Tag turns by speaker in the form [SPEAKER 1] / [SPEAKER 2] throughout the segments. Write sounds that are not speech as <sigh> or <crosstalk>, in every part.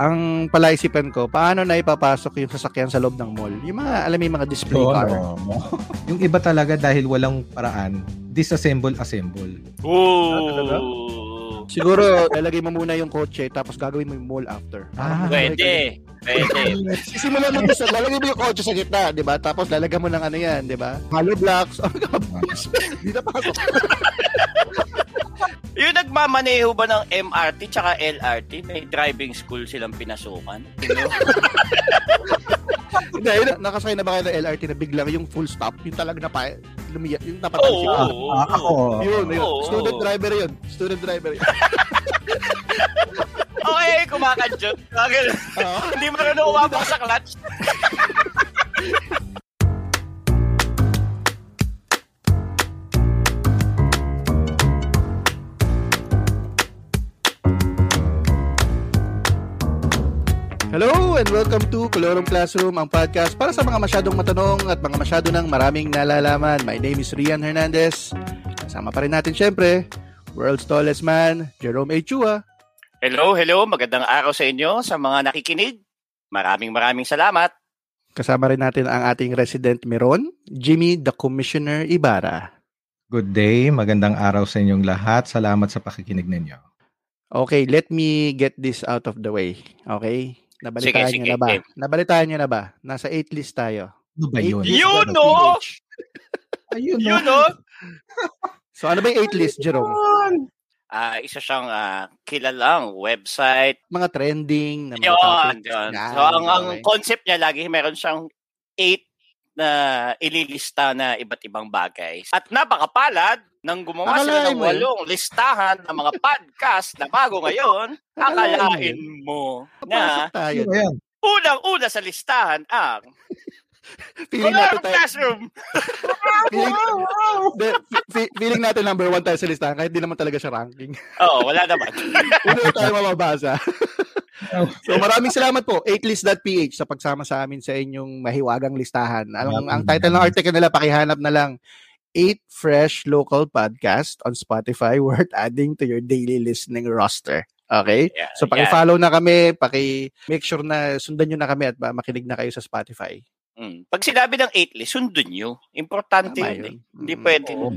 [SPEAKER 1] Ang palaisipan ko, paano na ipapasok yung sasakyan sa loob ng mall? Yung mga, alam mo yung mga display
[SPEAKER 2] Oo,
[SPEAKER 1] car.
[SPEAKER 2] no. <laughs> yung iba talaga dahil walang paraan, disassemble, assemble.
[SPEAKER 3] Ooh.
[SPEAKER 1] Siguro, lalagay mo muna yung kotse, tapos gagawin mo yung mall after.
[SPEAKER 2] Ah,
[SPEAKER 3] Pwede. Pwede. <laughs>
[SPEAKER 1] Sisimulan mo sa, lalagay mo yung kotse sa gitna, di ba? Tapos lalagyan mo ng ano yan, di ba? Hollow blocks. <laughs> Di na pasok.
[SPEAKER 3] Yung nagmamaneho ba ng MRT tsaka LRT, may driving school silang pinasukan. <laughs>
[SPEAKER 1] Hindi, yun, nakasakay na ba kayo ng LRT na biglang yung full stop, yung talaga na pa, lumiyat, yung napatan
[SPEAKER 3] Oo.
[SPEAKER 1] siya.
[SPEAKER 2] Ah, ako,
[SPEAKER 1] Yun, yun.
[SPEAKER 3] Oo.
[SPEAKER 1] Student driver yun. Student driver yun. <laughs>
[SPEAKER 3] Okay, kumakadyot. <laughs> Hindi marunong umabak sa clutch.
[SPEAKER 1] Hello and welcome to Colorong Classroom, ang podcast para sa mga masyadong matanong at mga masyado ng maraming nalalaman. My name is Rian Hernandez. Kasama pa rin natin syempre, world's tallest man, Jerome A. Chua.
[SPEAKER 3] Hello, hello. Magandang araw sa inyo sa mga nakikinig. Maraming maraming salamat.
[SPEAKER 1] Kasama rin natin ang ating resident Meron, Jimmy the Commissioner Ibarra.
[SPEAKER 2] good day, magandang araw sa inyong lahat. Salamat sa pakikinig ninyo.
[SPEAKER 1] Okay, let me get this out of the way. Okay? Nabalitaan
[SPEAKER 3] Sige,
[SPEAKER 1] niyo
[SPEAKER 3] sige,
[SPEAKER 1] na ba?
[SPEAKER 3] game.
[SPEAKER 1] Nabalitaan niyo na ba? Nasa 8 list tayo.
[SPEAKER 2] Ano ba
[SPEAKER 1] Eight
[SPEAKER 2] yun? <laughs>
[SPEAKER 3] no?
[SPEAKER 1] PH?
[SPEAKER 2] Ayun?
[SPEAKER 3] Yun, no?
[SPEAKER 1] So ano ba yung 8 list, Jerome?
[SPEAKER 3] Ah, isa siyang ah, kilalang website.
[SPEAKER 1] Mga trending na mga
[SPEAKER 3] Yun, yun.
[SPEAKER 1] Yan,
[SPEAKER 3] So, ang, ang
[SPEAKER 1] okay.
[SPEAKER 3] concept niya lagi, meron siyang eight na ililista na iba't ibang bagay. At napakapalad nang gumawa sila
[SPEAKER 1] Akalain
[SPEAKER 3] ng
[SPEAKER 1] mo eh.
[SPEAKER 3] walong listahan ng mga podcast na bago ngayon,
[SPEAKER 1] Akalain mo
[SPEAKER 3] na
[SPEAKER 1] tayo.
[SPEAKER 3] Unang-una sa listahan ang <laughs>
[SPEAKER 1] Feeling natin
[SPEAKER 3] Color
[SPEAKER 1] tayo.
[SPEAKER 3] Classroom. <laughs>
[SPEAKER 1] Feeling, De, fe- feeling natin number one tayo sa listahan kahit di naman talaga siya ranking. <laughs>
[SPEAKER 3] Oo, wala naman.
[SPEAKER 1] Una na tayo mababasa. so maraming salamat po 8list.ph sa pagsama sa amin sa inyong mahiwagang listahan. Ang, ang title ng article nila pakihanap na lang 8 fresh local podcast on Spotify <laughs> worth adding to your daily listening roster. Okay?
[SPEAKER 3] Yeah,
[SPEAKER 1] So
[SPEAKER 3] yeah.
[SPEAKER 1] paki-follow na kami, paki-make sure na sundan nyo na kami at ba- makinig na kayo sa Spotify.
[SPEAKER 3] Mm. Pag sinabi ng eight list, sundin nyo. Importante
[SPEAKER 1] Tama
[SPEAKER 3] yun. eh.
[SPEAKER 1] yun.
[SPEAKER 3] Hindi
[SPEAKER 1] Mm.
[SPEAKER 3] pwede
[SPEAKER 2] Oo.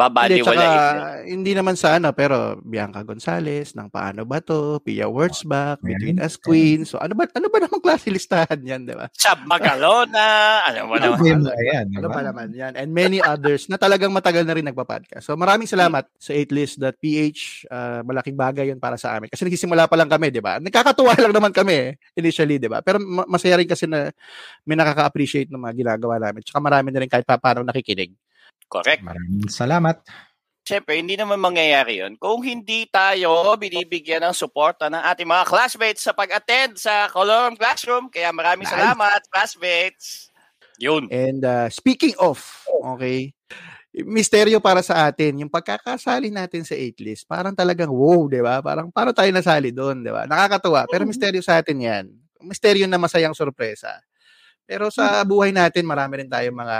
[SPEAKER 1] Hindi, tsaka,
[SPEAKER 3] babaliwala.
[SPEAKER 1] hindi naman sa ano, pero Bianca Gonzalez, ng Paano Ba To, Pia Wurzbach, Between
[SPEAKER 2] Ayan.
[SPEAKER 1] Us Queen. So ano ba ano ba namang klase listahan yan, di ba?
[SPEAKER 3] Sab Magalona. Ano mo
[SPEAKER 2] Ano
[SPEAKER 3] naman.
[SPEAKER 2] ba mga yan?
[SPEAKER 1] Ano ba naman yan? And many others na talagang matagal na rin nagpa-podcast. So maraming salamat sa 8list.ph. Uh, malaking bagay yun para sa amin. Kasi nagsisimula pa lang kami, di ba? Nagkakatuwa lang naman kami eh, initially, di ba? Pero ma- masaya rin kasi na may nakaka-appreciate ng mga ginagawa namin. Tsaka marami na rin kahit pa paano nakikinig.
[SPEAKER 3] Correct.
[SPEAKER 2] Maraming salamat.
[SPEAKER 3] Siyempre, hindi naman mangyayari yun kung hindi tayo binibigyan ng suporta ng ating mga classmates sa pag-attend sa Colorum Classroom. Kaya maraming
[SPEAKER 1] Nice.
[SPEAKER 3] salamat, classmates. Yun.
[SPEAKER 1] And uh, speaking of, okay, misteryo para sa atin, yung pagkakasali natin sa 8 list, parang talagang wow, di ba? Parang paano tayo nasali doon, di ba? Nakakatuwa. Pero misteryo sa atin yan. Misteryo na masayang sorpresa. Pero sa buhay natin, marami rin tayong mga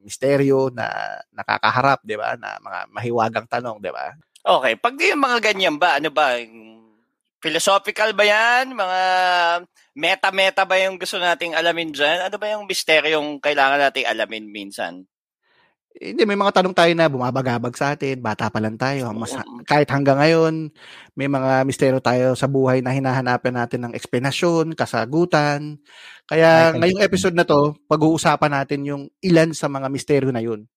[SPEAKER 1] misteryo na nakakaharap, di ba? Na mga mahiwagang tanong, di ba?
[SPEAKER 3] Okay, pag di yung mga ganyan ba, ano ba, philosophical ba yan? Mga meta-meta ba yung gusto nating alamin dyan? Ano ba yung misteryong kailangan nating alamin minsan?
[SPEAKER 1] Hindi, may mga tanong tayo na bumabagabag sa atin, bata pa lang tayo. Mas, kahit hanggang ngayon, may mga misteryo tayo sa buhay na hinahanapan natin ng eksplanasyon, kasagutan. Kaya
[SPEAKER 2] Ay,
[SPEAKER 1] ngayong episode na to, pag-uusapan natin yung ilan sa mga misteryo na yun.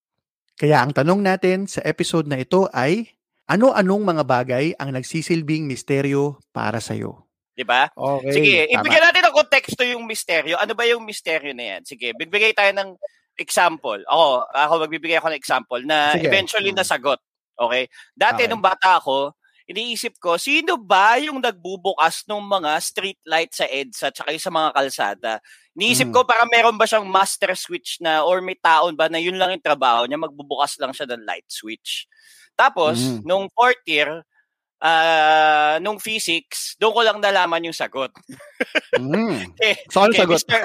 [SPEAKER 1] Kaya ang tanong natin sa episode na ito ay, ano-anong mga bagay ang nagsisilbing misteryo para sa'yo?
[SPEAKER 3] Di ba?
[SPEAKER 1] Okay.
[SPEAKER 3] Sige,
[SPEAKER 1] tama.
[SPEAKER 3] ibigyan natin ng konteksto yung misteryo. Ano ba yung misteryo na yan? Sige, bigbigay tayo ng example. Ako, ako magbibigay ako ng example na
[SPEAKER 1] Sige.
[SPEAKER 3] eventually
[SPEAKER 1] Mm.
[SPEAKER 3] nasagot. Okay? Dati
[SPEAKER 1] Okay.
[SPEAKER 3] nung bata ako, iniisip ko, sino ba yung nagbubukas ng mga street light sa EDSA at sa mga kalsada? Iniisip
[SPEAKER 1] Mm.
[SPEAKER 3] ko parang meron ba siyang master switch na or may taon ba na yun lang yung trabaho niya, magbubukas lang siya ng light switch. Tapos,
[SPEAKER 1] Mm.
[SPEAKER 3] nung fourth year, ah, nung physics, doon ko lang nalaman yung sagot.
[SPEAKER 1] Mm. <laughs>
[SPEAKER 3] Eh,
[SPEAKER 1] So, ano
[SPEAKER 3] kay
[SPEAKER 1] sagot?
[SPEAKER 3] Mr.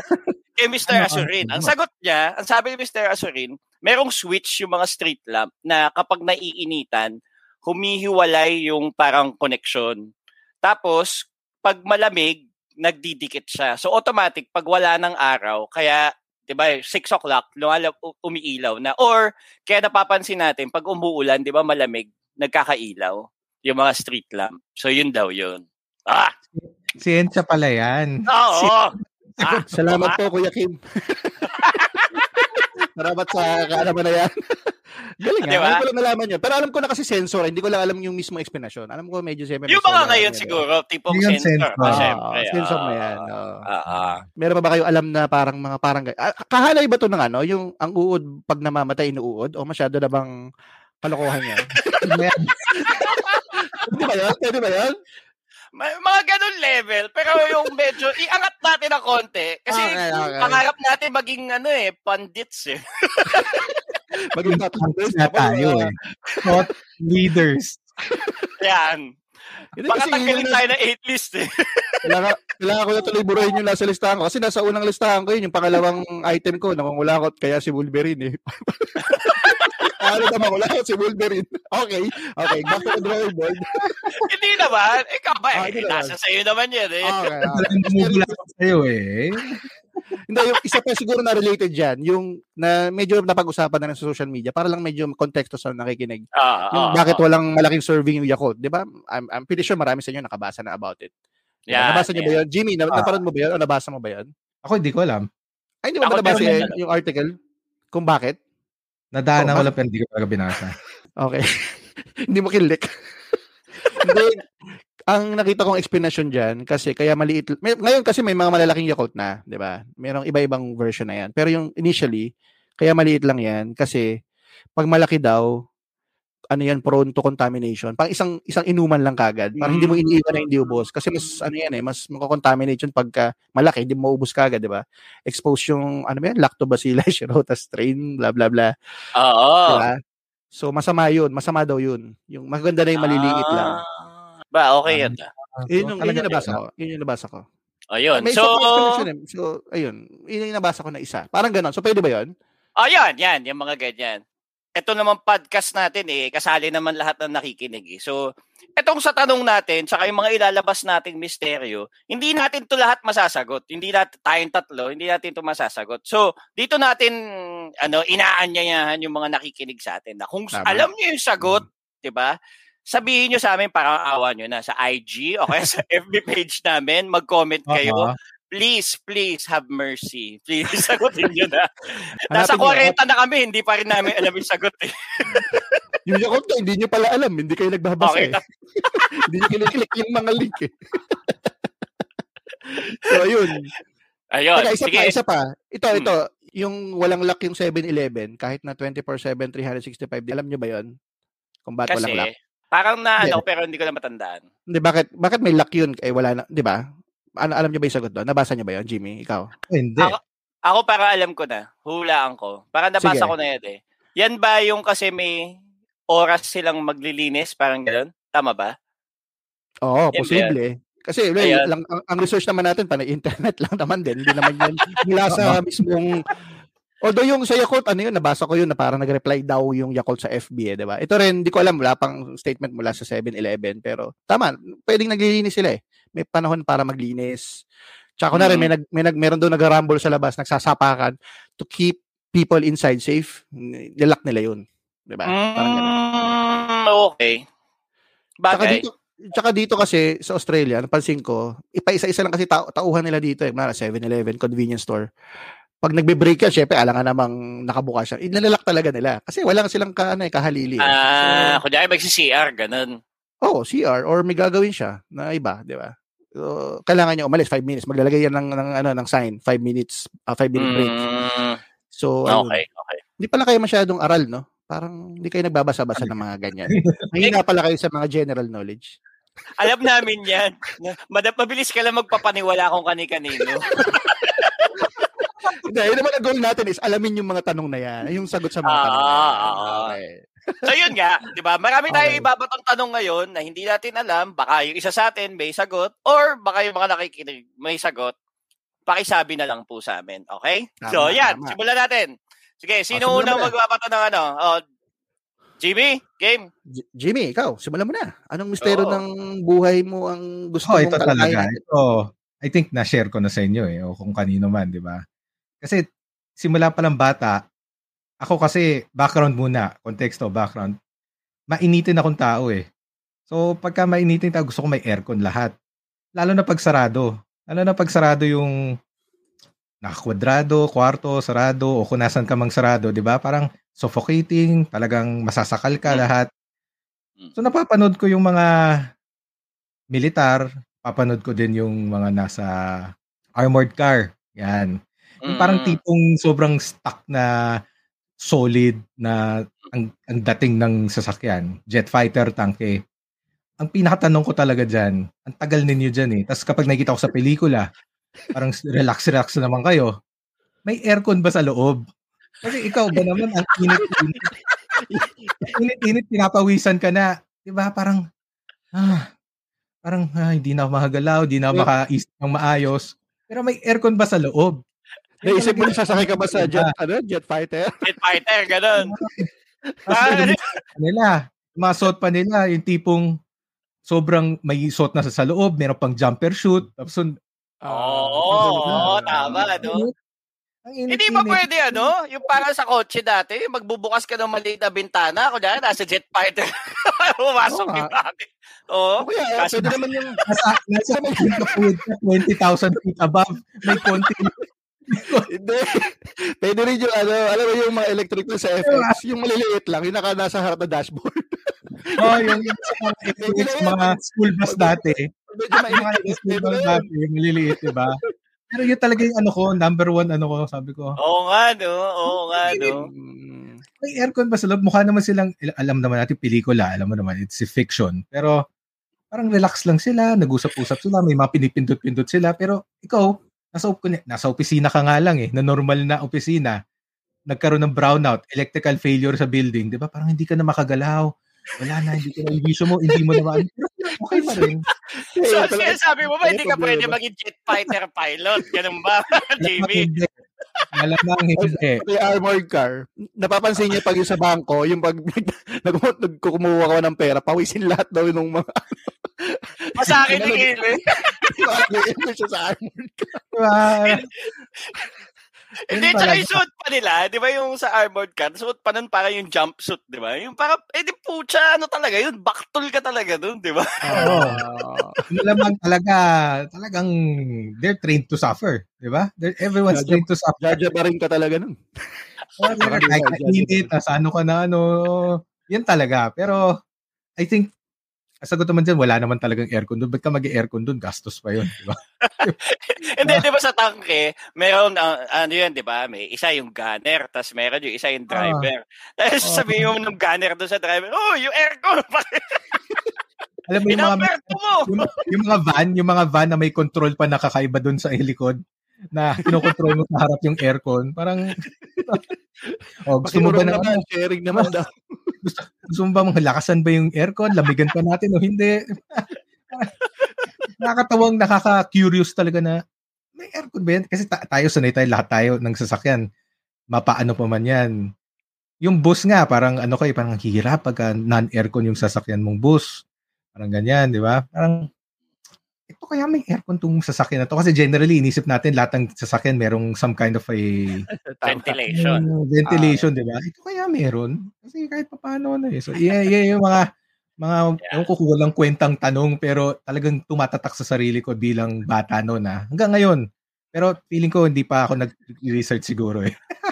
[SPEAKER 3] kay Mr.
[SPEAKER 2] Ano,
[SPEAKER 3] Asurin.
[SPEAKER 2] ano?
[SPEAKER 3] Ang sagot niya, ang sabi ni Mr. Asurin, merong switch yung mga street lamp na kapag naiinitan, humihiwalay yung parang connection. Tapos, pag malamig, nagdidikit siya. So automatic, pag wala ng araw, kaya 'di ba, 6 o'clock, lumala, umiilaw na. Or, kaya napapansin natin, pag umuulan, 'di ba, malamig, nagkakailaw yung mga street lamp. So, yun daw yun. Ah!
[SPEAKER 2] Siyensya pala yan.
[SPEAKER 3] Oo!
[SPEAKER 1] Ah, <laughs> Salamat po, Kuya Kim. <laughs> Salamat sa kaalaman na yan. <laughs> Galing nga.
[SPEAKER 3] Diba?
[SPEAKER 1] Ngayon ko lang nalaman yun. Pero alam ko na kasi sensor. Hindi ko lang alam yung mismo explanation. Alam ko medyo siyempre.
[SPEAKER 3] Yung mga ngayon siguro, tipong
[SPEAKER 2] Yung
[SPEAKER 3] sensor.
[SPEAKER 2] sensor.
[SPEAKER 3] Ah,
[SPEAKER 1] Ah,
[SPEAKER 3] syempre.
[SPEAKER 1] sensor na
[SPEAKER 3] ah.
[SPEAKER 1] yan. oo.
[SPEAKER 3] Ah, ah.
[SPEAKER 1] Meron pa ba kayo alam na parang mga parang ah, kahalay ba to ng ano, yung ang uod pag namamatay inuud o masyado na bang kalokohan yan? Pwede ba yan? Pwede ba yan?
[SPEAKER 3] May, mga ganun level. Pero yung medyo, <laughs> iangat natin ng konti. Kasi
[SPEAKER 1] Okay, okay.
[SPEAKER 3] pangarap natin maging ano eh, pandits eh. <laughs>
[SPEAKER 1] Maging
[SPEAKER 2] Hunters na tayo eh. Thought leaders.
[SPEAKER 3] Yan.
[SPEAKER 1] Hindi
[SPEAKER 3] Baka
[SPEAKER 1] kasi
[SPEAKER 3] tanggalin
[SPEAKER 1] yun na-
[SPEAKER 3] tayo ng 8 list eh. <laughs>
[SPEAKER 1] Kailangan, kailangan ko na tuloy burahin yung nasa listahan ko. Kasi nasa unang listahan ko yun, yung pangalawang item ko, nangungulangot kaya si Wolverine eh. Ano naman, wala <laughs> si Wolverine. Okay, okay, back to the drawing board. <laughs>
[SPEAKER 3] Hindi naman. Ikaw ba
[SPEAKER 1] Ah,
[SPEAKER 3] eh?
[SPEAKER 1] hindi naman.
[SPEAKER 3] Nasa sa'yo naman yun eh.
[SPEAKER 1] Okay, okay.
[SPEAKER 2] Bumubula ako sa'yo eh.
[SPEAKER 1] Hindi, yung isa pa siguro na related dyan, yung na medyo napag-usapan na rin sa social media, para lang medyo konteksto sa nakikinig.
[SPEAKER 3] Ah,
[SPEAKER 1] Yung
[SPEAKER 3] ah,
[SPEAKER 1] bakit
[SPEAKER 3] ah.
[SPEAKER 1] walang malaking serving yung Yakult, di ba? I'm, I'm pretty sure marami sa inyo nakabasa na about it. Diba?
[SPEAKER 3] Yan,
[SPEAKER 1] nabasa niyo ba
[SPEAKER 3] yan.
[SPEAKER 1] yun? Jimmy, na,
[SPEAKER 2] Ah.
[SPEAKER 1] napanood mo ba yun? O nabasa mo ba yun?
[SPEAKER 2] Ako hindi ko alam.
[SPEAKER 1] Ay, hindi mo ba nabasa yung, yung article? Kung bakit?
[SPEAKER 2] Nadaanan
[SPEAKER 1] Oh,
[SPEAKER 2] ko lang pero hindi ko talaga binasa. <laughs>
[SPEAKER 1] Okay. <laughs> Hindi mo kilik. <laughs> Hindi. Ang nakita kong explanation dyan, kasi kaya maliit, may, ngayon kasi may mga malalaking Yakult na, di ba? Merong iba-ibang version na yan. Pero yung initially, kaya maliit lang yan, kasi pag malaki daw, ano yan, prone to contamination. Pang isang isang inuman lang kagad. Para hindi mo iniiwan na hindi ubos. Kasi mas, ano yan eh, mas makakontaminate yun pagka malaki, hindi mo maubos kagad, di ba? Expose yung, ano yan, lactobacillus <laughs> shirota strain, bla bla bla.
[SPEAKER 3] Oo.
[SPEAKER 1] Diba? So, masama yun. Masama daw yun. Yung maganda na yung maliliit lang.
[SPEAKER 3] Ah. Ba, okay yun. ah.
[SPEAKER 1] Yun, yung, yun yung nabasa
[SPEAKER 2] yun,
[SPEAKER 1] ko. Yun yung nabasa ko.
[SPEAKER 3] Ayun.
[SPEAKER 1] May
[SPEAKER 3] So,
[SPEAKER 1] eh. So, ayun. Yun yung nabasa ko na isa. Parang ganon. So, pwede ba yun?
[SPEAKER 3] ayan, yan, yung mga ganyan. Ito naman podcast natin eh, kasali naman lahat ng nakikinig eh. So, etong sa tanong natin, saka yung mga ilalabas nating misteryo, hindi natin to lahat masasagot. Hindi natin, tayong tatlo, hindi natin to masasagot. So, dito natin, ano, inaanyayahan yung mga nakikinig sa atin na kung
[SPEAKER 1] Tama.
[SPEAKER 3] alam nyo yung sagot, di ba? Sabihin nyo sa amin, parang awa nyo na sa IG o kaya sa <laughs> FB page namin, mag-comment kayo.
[SPEAKER 2] Oo.
[SPEAKER 3] Please, please have mercy. <laughs> Please, sagutin nyo na. Nasa
[SPEAKER 1] Hanapin nyo.
[SPEAKER 3] 40 na kami, hindi pa rin namin alam yung sagot eh. <laughs>
[SPEAKER 1] Yung Yakult hindi nyo pala alam. Hindi kayo nagbabasa
[SPEAKER 3] Okay.
[SPEAKER 1] eh. <laughs> hindi nyo kiniklik yung mga link eh. so, ayun.
[SPEAKER 3] Ayun,
[SPEAKER 1] Teka, isa
[SPEAKER 3] sige.
[SPEAKER 1] pa, isa pa. Ito,
[SPEAKER 3] Hmm.
[SPEAKER 1] ito. Yung walang lock yung 7-Eleven, kahit na 24-7, 365, alam nyo ba yun? Kung ba't walang lock?
[SPEAKER 3] Kasi, parang na ano, pero hindi ko na matandaan.
[SPEAKER 1] Hindi, bakit, bakit may lock yun? Eh, wala na, di ba? Ano, alam nyo ba yung sagot doon? Nabasa nyo ba yun, Jimmy? Ikaw?
[SPEAKER 2] Hindi.
[SPEAKER 3] Ako- Ako para alam ko na, hulaan ko. Para nabasa
[SPEAKER 1] Sige.
[SPEAKER 3] ko na yan eh. Yan ba yung kasi may oras silang maglilinis? Parang gano'n? Tama ba?
[SPEAKER 1] Oo,
[SPEAKER 3] Yan ba
[SPEAKER 1] posible. Kasi well, lang, ang, ang research naman natin, pa internet <laughs> lang naman din. Hindi naman yan mula <laughs> sa mismong... Although yung sa Yakult, ano yun, nabasa ko yun na parang nag-reply daw yung Yakult sa FB, eh, di ba? Ito rin, hindi ko alam, wala pang statement mula sa 7-Eleven, pero tama, pwedeng naglilinis sila eh. May panahon para maglinis. Tsaka na rin, may, nag, may nag, meron daw nag-rumble sa labas, nagsasapakan to keep people inside safe. Nilak nila yun. Di ba? Parang ganun.
[SPEAKER 3] Mm, okay.
[SPEAKER 1] Tsaka
[SPEAKER 3] Bagay.
[SPEAKER 1] dito, tsaka dito kasi sa Australia, napansin ko, ipa-isa-isa lang kasi tau- tauhan nila dito eh. Mara 7-Eleven, convenience store. Pag nagbe-break yan, syempre, alangan namang nakabukas siya. Inalalak talaga nila. Kasi wala silang ka, ano, eh, kahalili. eh.
[SPEAKER 3] Ah, kunyari magsi-CR, ganun.
[SPEAKER 1] So, oh, CR or may gagawin siya na iba, di ba? So, kailangan niya umalis 5 minutes. Maglalagay yan ng, ng, ano, ng sign, 5 minutes, 5 minute break.
[SPEAKER 3] Mm,
[SPEAKER 1] So, ayun.
[SPEAKER 3] okay, okay.
[SPEAKER 1] Hindi pala kayo masyadong aral, no? Parang hindi kayo nagbabasa-basa ng mga ganyan. Mahina pala kayo sa mga general knowledge.
[SPEAKER 3] Alam namin yan. Madap, mabilis ka lang magpapaniwala kung kani-kanino. <laughs>
[SPEAKER 1] Hindi, yun naman ang goal natin is alamin yung mga tanong na yan. Yung sagot sa mga
[SPEAKER 3] Ah,
[SPEAKER 1] tanong na yan.
[SPEAKER 3] ah.
[SPEAKER 1] Okay.
[SPEAKER 3] So yun nga, 'di ba? Marami tayong
[SPEAKER 1] Okay.
[SPEAKER 3] ibabatong tanong ngayon na hindi natin alam, baka yung isa sa atin may sagot or baka yung mga nakikinig may sagot. Pakisabi na lang po sa amin, okay?
[SPEAKER 1] Tama,
[SPEAKER 3] so yan,
[SPEAKER 1] tama.
[SPEAKER 3] simulan natin. Sige, sino
[SPEAKER 1] simulan
[SPEAKER 3] unang magbabato ng ano? Oh, Jimmy, game.
[SPEAKER 1] J- Jimmy, ikaw, simulan mo na. Anong misteryo
[SPEAKER 3] Oo.
[SPEAKER 1] ng buhay mo ang gusto
[SPEAKER 2] Oh,
[SPEAKER 1] mong
[SPEAKER 2] ito talaga. Ito, I think na-share ko na sa inyo eh, o kung kanino man, di ba? Kasi simula pa lang bata, ako kasi background muna, konteksto, background. Mainitin akong tao eh. So, pagka mainitin tao, gusto ko may aircon lahat. Lalo na pag sarado. Lalo na pag sarado yung nakakwadrado, kwarto, sarado, o kung nasan ka mang sarado, di ba? Parang suffocating, talagang masasakal ka
[SPEAKER 3] Mm.
[SPEAKER 2] lahat.
[SPEAKER 3] Mm.
[SPEAKER 2] So, napapanood ko yung mga militar, papanood ko din yung mga nasa armored car. Yan. Yung parang
[SPEAKER 3] Mm.
[SPEAKER 2] tipong sobrang stuck na solid na ang, ang dating ng sasakyan. Jet fighter, tanke. Ang pinakatanong ko talaga dyan, ang tagal ninyo dyan eh. Tapos kapag nakikita ko sa pelikula, parang relax-relax na naman kayo. May aircon ba sa loob? Kasi ikaw ba naman, ang init-init. Init-init, pinapawisan ka na. Diba? Parang, ah, parang ah, hindi na ako makagalaw, hindi na ako makaisip ng maayos. Pero may aircon ba sa loob?
[SPEAKER 1] Naisip mo na sasakay ka ba sa
[SPEAKER 2] Diba?
[SPEAKER 1] jet, ano, jet fighter? <laughs>
[SPEAKER 3] Jet fighter, ganun. <laughs> Ah,
[SPEAKER 2] nila, mga suot pa nila, yung tipong sobrang may suot na sa, sa loob, meron pang jumper shoot, tapos un-
[SPEAKER 3] Oo, oo, tama, no? Hindi ba pwede ano? Yung parang sa kotse dati, yung magbubukas ka ng maliit na bintana, kunyari nasa jet fighter. <laughs> Pumasok
[SPEAKER 1] nga.
[SPEAKER 3] yung akin. Oo.
[SPEAKER 1] O kaya,
[SPEAKER 3] Kaso-
[SPEAKER 1] pwede naman yung,
[SPEAKER 2] Nasa, nasa ka, 20,000 feet above, may konti.
[SPEAKER 1] Hindi. Pwede rin yung, ano, alam mo yung mga electric na sa FX, yung maliliit lang, yung naka nasa harap na dashboard. <laughs>
[SPEAKER 2] oh, yung, yung sa mga, FX, mga school bus dati,
[SPEAKER 1] Medyo
[SPEAKER 2] yung mga
[SPEAKER 1] mainit.
[SPEAKER 2] school bus dati, maliliit, diba? Pero yun talaga yung ano ko, number one ano ko, sabi ko,
[SPEAKER 3] Oo nga, no? Oo nga, no?
[SPEAKER 1] Mm,
[SPEAKER 2] may aircon ba sa loob? Mukha naman silang, alam naman natin pelikula, alam mo naman, it's a fiction. Pero parang relax lang sila, nag-usap-usap sila, may mga pinipindot-pindot sila. Pero ikaw, nasa, op- nasa opisina ka nga lang eh, na normal na opisina, nagkaroon ng brownout, electrical failure sa building, di ba? Parang hindi ka na makagalaw. Wala na, hindi ka na ibisyo mo, hindi mo naman. Pero okay pa rin.
[SPEAKER 3] So,
[SPEAKER 1] talaga-
[SPEAKER 3] sinasabi mo ba,
[SPEAKER 1] May
[SPEAKER 3] hindi ka pwede maging jet fighter pilot? Ganun ba, <laughs>
[SPEAKER 2] hindi. Malamang hindi.
[SPEAKER 1] Pati armored car, napapansin niya pag yung sa bangko, yung pag <laughs> nag, nagkukumuha ka ng pera, pawisin lahat daw yung mga
[SPEAKER 3] Masakit ni Kili.
[SPEAKER 1] ano siya sa armored car.
[SPEAKER 3] Hindi, tsaka yung suit pa nila, di ba yung sa armored car, suit pa nun parang yung jumpsuit, di ba? Yung parang, eh di pucha, ano talaga yun, baktol ka talaga dun, di ba?
[SPEAKER 2] Oo. <laughs>
[SPEAKER 1] Ah,
[SPEAKER 2] Malamang talaga, talagang they're trained to suffer, di ba? They're- Everyone's
[SPEAKER 1] Judge-
[SPEAKER 2] trained to suffer.
[SPEAKER 1] Jaja pa rin ka talaga nun.
[SPEAKER 2] Oh, kahit
[SPEAKER 1] di ba,
[SPEAKER 2] kainit, tas ano ka na, ano, yan talaga. Pero, I think, sagot naman dyan, wala naman talagang aircon doon. Ba't ka mag-aircon doon? Gastos pa yun, di ba? <laughs>
[SPEAKER 3] Hindi, di ba sa tangke, meron, ah, ano yun, di ba? May isa yung gunner, tapos meron yung isa yung driver. Tapos
[SPEAKER 2] Ah.
[SPEAKER 3] sabihin mo ng gunner doon sa driver, oh, yung aircon, <laughs>
[SPEAKER 2] Alam mo yung mga,
[SPEAKER 3] mo. <laughs>
[SPEAKER 2] yung, yung mga van, yung mga van na may control pa nakakaiba doon sa likod na kinokontrol mo sa harap yung aircon. Parang, oh, gusto mo ba
[SPEAKER 1] Pakinurong
[SPEAKER 2] ng ano?
[SPEAKER 1] naman, sharing naman daw.
[SPEAKER 2] Gusto mo ba mga lakasan ba yung aircon? Lamigan pa natin o hindi? <laughs> Nakakatawang, nakaka-curious talaga na may aircon ba yan? Kasi ta- tayo, sanay tayo, lahat tayo ng sasakyan. Mapaano pa man yan. Yung bus nga, parang ano kayo, parang hirap pagka non-aircon yung sasakyan mong bus. Parang ganyan, di ba? Parang, ito kaya may aircon tong sasakyan na to. Kasi generally, inisip natin lahat ng sasakyan merong some kind of a <laughs>
[SPEAKER 3] Ventilation.
[SPEAKER 2] Mm, ventilation, di ba? Ito kaya meron. Kasi kahit pa paano na eh. So, yeah, yeah, yung mga, mga,
[SPEAKER 3] Yeah.
[SPEAKER 2] ko walang kwentang tanong, pero talagang tumatatak sa sarili ko bilang bata no na. Hanggang ngayon. Pero feeling ko hindi pa ako nag-research siguro eh. <laughs>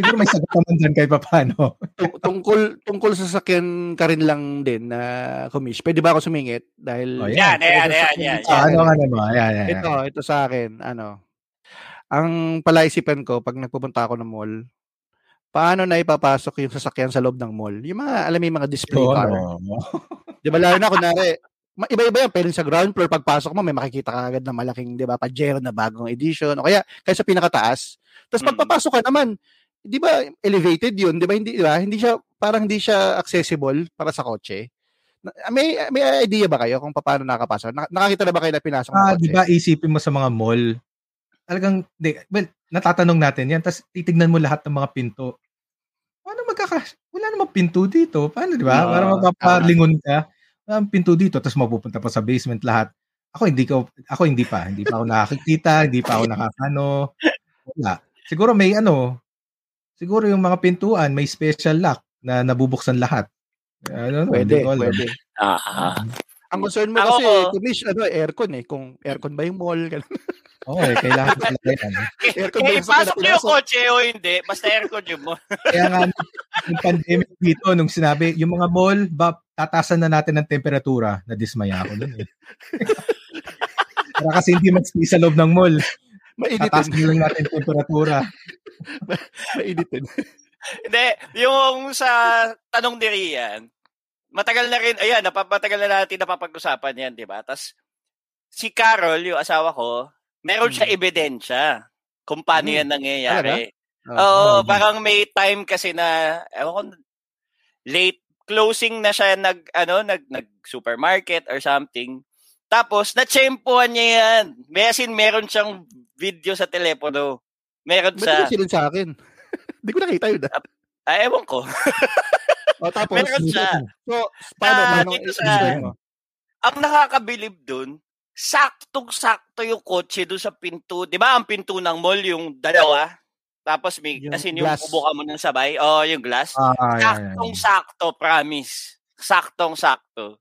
[SPEAKER 2] siguro may sagot naman dyan kahit pa paano. <laughs>
[SPEAKER 1] Tung- tungkol tungkol sa sakyan ka rin lang din na kumish. Pwede ba ako sumingit dahil
[SPEAKER 2] Oh,
[SPEAKER 3] Yan, yan, yan, yan.
[SPEAKER 2] Ah, ano nga naman? Ayan, ayan,
[SPEAKER 1] Ito, ito sa akin, ano. Ang palaisipan ko pag nagpupunta ako ng mall, paano na ipapasok yung sasakyan sa loob ng mall? Yung mga, alam mo yung mga display
[SPEAKER 2] Oo,
[SPEAKER 1] car.
[SPEAKER 2] no.
[SPEAKER 1] Di ba, lalo na, kunwari, iba-iba yan. Pwede sa ground floor, pagpasok mo, may makikita ka agad na malaking, di ba, Pajero na bagong edition. O kaya, kaya sa pinakataas. Tapos
[SPEAKER 3] Mm.
[SPEAKER 1] pagpapasok ka naman, di ba, elevated yun, di ba, hindi, di ba, hindi siya, parang hindi siya accessible para sa kotse. Na- May, may idea ba kayo kung paano nakapasok? Na- Nakakita na ba kayo na pinasok ng
[SPEAKER 2] Ah,
[SPEAKER 1] kotse?
[SPEAKER 2] di ba isipin mo sa mga mall, talagang, di, well, natatanong natin yan, tapos titignan mo lahat ng mga pinto. Paano magkaka, wala namang pinto dito. Paano, di ba?
[SPEAKER 1] Oo,
[SPEAKER 2] Para mapapalingon ka. Ang pinto dito, tapos mapupunta pa sa basement lahat. Ako hindi ko ako hindi pa, hindi pa ako nakakita, hindi pa ako nakakano. Wala. Siguro may ano, siguro yung mga pintuan may special lock na nabubuksan lahat. Ano,
[SPEAKER 1] Pwede, pwede.
[SPEAKER 3] Ah,
[SPEAKER 1] Ang concern mo
[SPEAKER 3] Ako-
[SPEAKER 1] kasi, Kumish, ano, aircon eh. Kung aircon ba yung mall.
[SPEAKER 2] Oo, eh, kailangan talaga yan. <laughs>
[SPEAKER 1] aircon ba
[SPEAKER 3] eh,
[SPEAKER 1] yung sa
[SPEAKER 3] pasok niyo yung kotse o hindi, basta aircon yun mo. <laughs>
[SPEAKER 2] Kaya nga, yung pandemic dito, nung sinabi, yung mga mall, ba, tatasan na natin ng temperatura, na-dismaya ako nun eh. <laughs> Para kasi hindi mag-stay sa loob ng mall.
[SPEAKER 1] Mainitin.
[SPEAKER 2] na lang natin yung temperatura. <laughs>
[SPEAKER 1] Mainitin.
[SPEAKER 3] Hindi, yung sa tanong ni Rian, matagal na rin, ayan, napapatagal na natin napapag-usapan yan, di ba? Tapos, si Carol, yung asawa ko, meron siya
[SPEAKER 1] Hmm.
[SPEAKER 3] ebidensya kung paano
[SPEAKER 1] Hmm.
[SPEAKER 3] yan nangyayari. Oo,
[SPEAKER 2] oh,
[SPEAKER 3] parang may time kasi na, ewan ko, late closing na siya nag, ano, nag, nag supermarket or something. Tapos, na-tsempohan niya yan. May as in, meron siyang video sa telepono. Meron
[SPEAKER 1] Ba't
[SPEAKER 3] sa,
[SPEAKER 1] hindi sinun sa akin? <laughs> Hindi ko nakita yun. ah.
[SPEAKER 3] ah, ewan ko. <laughs>
[SPEAKER 1] O, tapos,
[SPEAKER 3] Meron siya.
[SPEAKER 1] so, paano,
[SPEAKER 3] Ah,
[SPEAKER 1] paano,
[SPEAKER 3] dito sa- ang nakakabilib dun, saktong-sakto yung kotse doon sa pinto. Di ba ang pinto ng mall yung dalawa? Tapos may,
[SPEAKER 1] Yung
[SPEAKER 3] as in yung
[SPEAKER 1] glass.
[SPEAKER 3] bubuka mo ng sabay. Oh, yung glass.
[SPEAKER 2] Ah, yeah, yeah, yeah.
[SPEAKER 3] Saktong-sakto, promise. Saktong-sakto.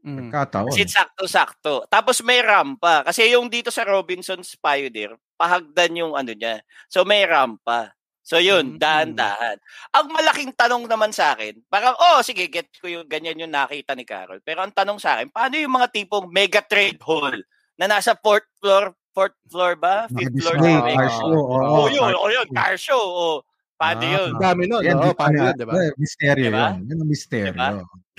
[SPEAKER 1] Mm.
[SPEAKER 2] Kataon.
[SPEAKER 3] Kasi sakto-sakto. Tapos may rampa. Kasi yung dito sa Robinson's Pioneer, pahagdan yung ano niya. So may rampa. So yun,
[SPEAKER 1] Mm.
[SPEAKER 3] dahan-dahan. Ang malaking tanong naman sa akin, parang, oh, sige, get ko yung ganyan yung nakita ni Carol. Pero ang tanong sa akin, paano yung mga tipong mega trade hall na nasa fourth floor, fourth floor ba? Fifth floor mega
[SPEAKER 2] car show. Oo,
[SPEAKER 3] Oh, yun, oh, yun, car show. Oh. Paano
[SPEAKER 2] Ah.
[SPEAKER 3] yun?
[SPEAKER 1] Ang dami nun.
[SPEAKER 2] Yan, pa
[SPEAKER 1] paano
[SPEAKER 2] nga.
[SPEAKER 1] yun, di ba?
[SPEAKER 2] Eh, Misteryo
[SPEAKER 3] Diba?
[SPEAKER 2] yun. Yan ang misteryo.
[SPEAKER 3] Diba?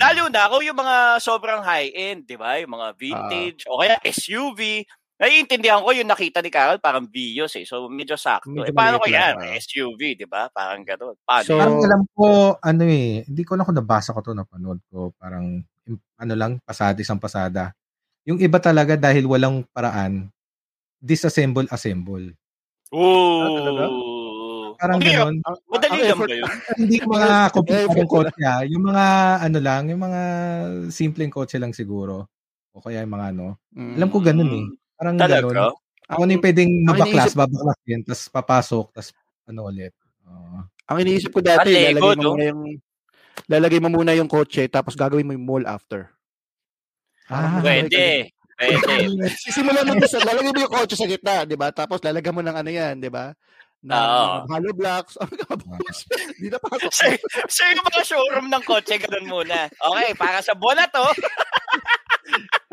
[SPEAKER 3] Lalo na kung yung mga sobrang high-end, di ba? Yung mga vintage, o kaya SUV. Naiintindihan ko yung nakita ni Carol, parang Vios eh. So, medyo sakto.
[SPEAKER 1] Medyo
[SPEAKER 3] eh, paano ko yan?
[SPEAKER 1] lang, ah.
[SPEAKER 3] SUV, di ba? Parang gano'n. Paano?
[SPEAKER 1] So,
[SPEAKER 2] Parang alam ko, ano eh, hindi ko na kung nabasa ko to napanood ko. Parang, ano lang, pasada isang pasada. Yung iba talaga dahil walang paraan, disassemble, assemble.
[SPEAKER 1] talaga?
[SPEAKER 2] Parang
[SPEAKER 3] Okay,
[SPEAKER 2] ganun.
[SPEAKER 1] ang,
[SPEAKER 3] Madali
[SPEAKER 1] ang
[SPEAKER 3] lang
[SPEAKER 1] effort,
[SPEAKER 3] ba yun? <laughs>
[SPEAKER 2] hindi yung mga komplikadong kotse ah. Yung mga, ano lang, yung mga simpleng kotse lang siguro. O kaya yung mga ano.
[SPEAKER 1] Mm.
[SPEAKER 2] Alam ko ganun eh. Parang
[SPEAKER 3] Talaga?
[SPEAKER 2] ganun. Kung ano yung pwedeng mabaklas, babaklas din, tapos papasok, tapos ano ulit. Oo.
[SPEAKER 1] Ang iniisip ko dati, lalagay mo
[SPEAKER 3] no?
[SPEAKER 1] muna yung lalagay mo muna yung kotse tapos gagawin mo yung mall after.
[SPEAKER 2] Ah,
[SPEAKER 3] Pwede. Pwede. <laughs>
[SPEAKER 1] Sisimulan mo sa lalagay mo yung kotse sa gitna, 'di ba? Tapos lalagyan mo ng ano 'yan, 'di ba? Ng
[SPEAKER 3] Oo.
[SPEAKER 1] hollow blocks. <laughs> Ang kapos. Di na pasok. <laughs>
[SPEAKER 3] so, so, yung mga showroom ng kotse, ganun muna. Okay, para sa buwan na to, <laughs>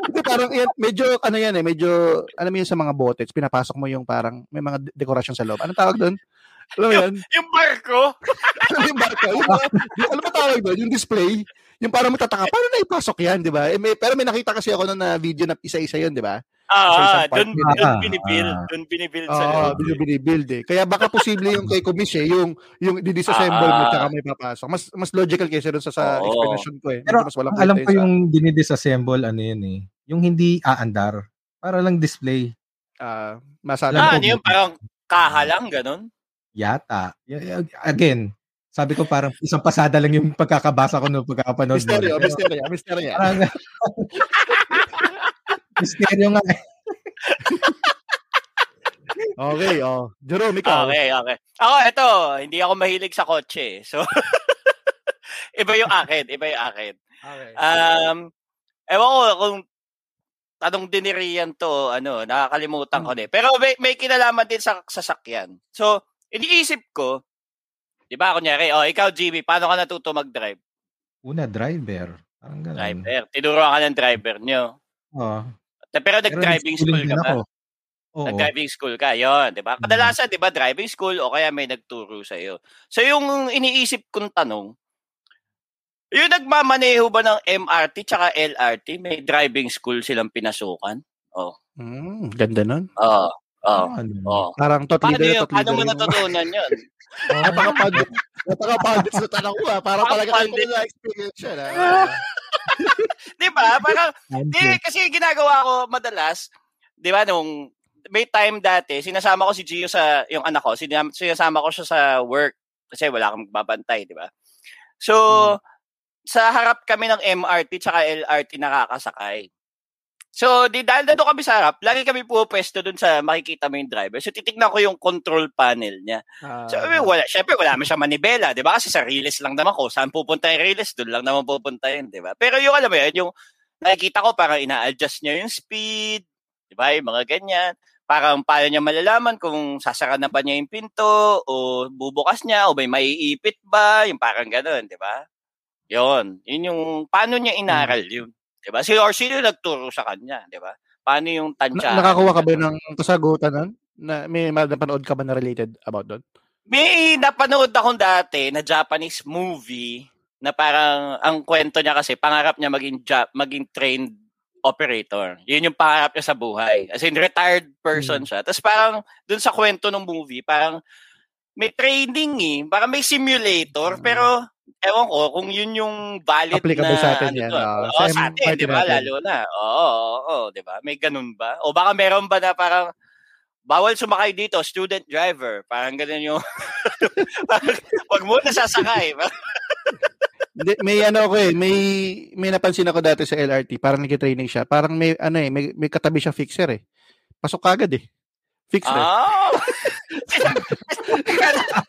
[SPEAKER 1] Hindi, parang yan, medyo ano yan eh, medyo alam mo yun sa mga bottles, pinapasok mo yung parang may mga de- dekorasyon sa loob. Anong tawag doon? Alam mo yan?
[SPEAKER 3] yung barko,
[SPEAKER 1] Alam mo yung barko? Yung, yung, ano ba tawag doon? Yung display? Yung parang matataka, paano na ipasok yan, di ba? Eh, may, pero may nakita kasi ako noon na video na isa-isa yun, di ba?
[SPEAKER 3] Ah, dun
[SPEAKER 2] Ah,
[SPEAKER 3] binibuild,
[SPEAKER 2] ah.
[SPEAKER 3] dun binibuild sa
[SPEAKER 1] Oo, oh, binibuild eh. Kaya baka posible yung kay Kumis eh, yung, yung didisassemble mo
[SPEAKER 3] Ah.
[SPEAKER 1] tsaka may papasok. Mas mas logical kaysa doon sa, sa
[SPEAKER 3] Oo.
[SPEAKER 1] explanation ko eh.
[SPEAKER 2] Pero
[SPEAKER 1] mas walang
[SPEAKER 2] ang alam ko yung dinidisassemble, ano yun eh. Yung hindi aandar. Para lang display.
[SPEAKER 1] ah, masada.
[SPEAKER 3] Ah,
[SPEAKER 2] Alam ko,
[SPEAKER 3] ano yung parang kaha lang, ganun?
[SPEAKER 2] Yata. Again, sabi ko parang isang pasada lang yung pagkakabasa ko nung pagkakapanood.
[SPEAKER 1] Misteryo, misteryo, misteryo.
[SPEAKER 2] Parang, <laughs> misteryo nga. eh. <laughs>
[SPEAKER 1] Okay, oh. Jerome, ikaw.
[SPEAKER 3] Okay, okay. Ako, ito, hindi ako mahilig sa kotse. eh. So, <laughs> iba yung akin, iba yung akin.
[SPEAKER 1] Okay.
[SPEAKER 3] Um, ewan ko kung tanong din ni Rian to, ano, nakakalimutan ko din. Pero may, may kinalaman din sa sasakyan. So, iniisip ko, di ba, kunyari, oh, ikaw, Jimmy, paano ka natuto mag-drive?
[SPEAKER 2] Una, driver. Parang ganun.
[SPEAKER 3] Driver. Tinuruan ka ng driver nyo.
[SPEAKER 2] Oo.
[SPEAKER 3] Pero nag-driving school ka ba?
[SPEAKER 2] Oo.
[SPEAKER 3] Nag-driving school ka, yon, di ba? Kadalasan, di ba, driving school o kaya may nagturo sa iyo. So, yung iniisip kong tanong, yung nagmamaneho ba ng MRT tsaka LRT, may driving school silang pinasukan?
[SPEAKER 1] Mm, ganda nun.
[SPEAKER 3] Oo. Oo.
[SPEAKER 2] Ah, ano.
[SPEAKER 3] Oo.
[SPEAKER 1] Parang tot
[SPEAKER 3] Paano
[SPEAKER 1] leader,
[SPEAKER 3] yun?
[SPEAKER 1] tot
[SPEAKER 3] Paano mo natutunan yun?
[SPEAKER 1] Napaka-pandit. Napaka-pandit sa tanong ko ah. Parang talaga kayo ko na experience yan ah. <laughs>
[SPEAKER 3] di ba? Parang, di, kasi ginagawa ko madalas, di ba, nung may time dati, sinasama ko si Gio sa, yung anak ko, sinam- sinasama ko siya sa work kasi wala akong magbabantay, di ba? So, sa harap kami ng MRT tsaka LRT nakakasakay. So, di dahil na doon kami sa harap, lagi kami pupwesto doon sa makikita mo yung driver. So, titignan ko yung control panel niya.
[SPEAKER 1] Ah,
[SPEAKER 3] So, eh, wala, syempre, wala naman siya manibela, di ba? Kasi sa release lang naman ko, saan pupunta yung release, doon lang naman pupunta yun, di ba? Pero yung, alam mo yun, yung nakikita ko, parang ina-adjust niya yung speed, di ba? Yung mga ganyan. Parang paano niya malalaman kung sasara na ba niya yung pinto, o bubukas niya, o may maiipit ba, yung parang gano'n, di ba? Yun. Yun yung, paano niya inaral yun? Di ba? Si or sino yung nagturo sa kanya, di ba? Paano yung
[SPEAKER 1] Na-
[SPEAKER 3] tansya?
[SPEAKER 1] nakakuha ka ba ng kasagutan nun? Na, may ma- napanood ka ba na related about doon?
[SPEAKER 3] May napanood akong dati na Japanese movie na parang ang kwento niya kasi pangarap niya maging ja- maging trained operator. Yun yung pangarap niya sa buhay. As in retired person siya. Tapos parang dun sa kwento ng movie, parang may training eh. Parang may simulator
[SPEAKER 1] Mm.
[SPEAKER 3] pero ewan ko kung yun yung valid
[SPEAKER 1] Applicable
[SPEAKER 3] na
[SPEAKER 1] sa atin
[SPEAKER 3] ano
[SPEAKER 1] yan,
[SPEAKER 3] doon.
[SPEAKER 1] oo.
[SPEAKER 3] Oo,
[SPEAKER 1] Sa
[SPEAKER 3] atin, di ba? Lalo na. Oo, oo, oo, di ba? May ganun ba? O baka meron ba na parang bawal sumakay dito, student driver. Parang ganun yung <laughs> parang, wag mo na sasakay. <laughs>
[SPEAKER 1] May ano ako eh, may may napansin ako dati sa LRT, parang nagki-training siya. Parang may ano eh, may, may katabi siya fixer eh. Pasok kagad eh. Fixer.
[SPEAKER 3] Ah!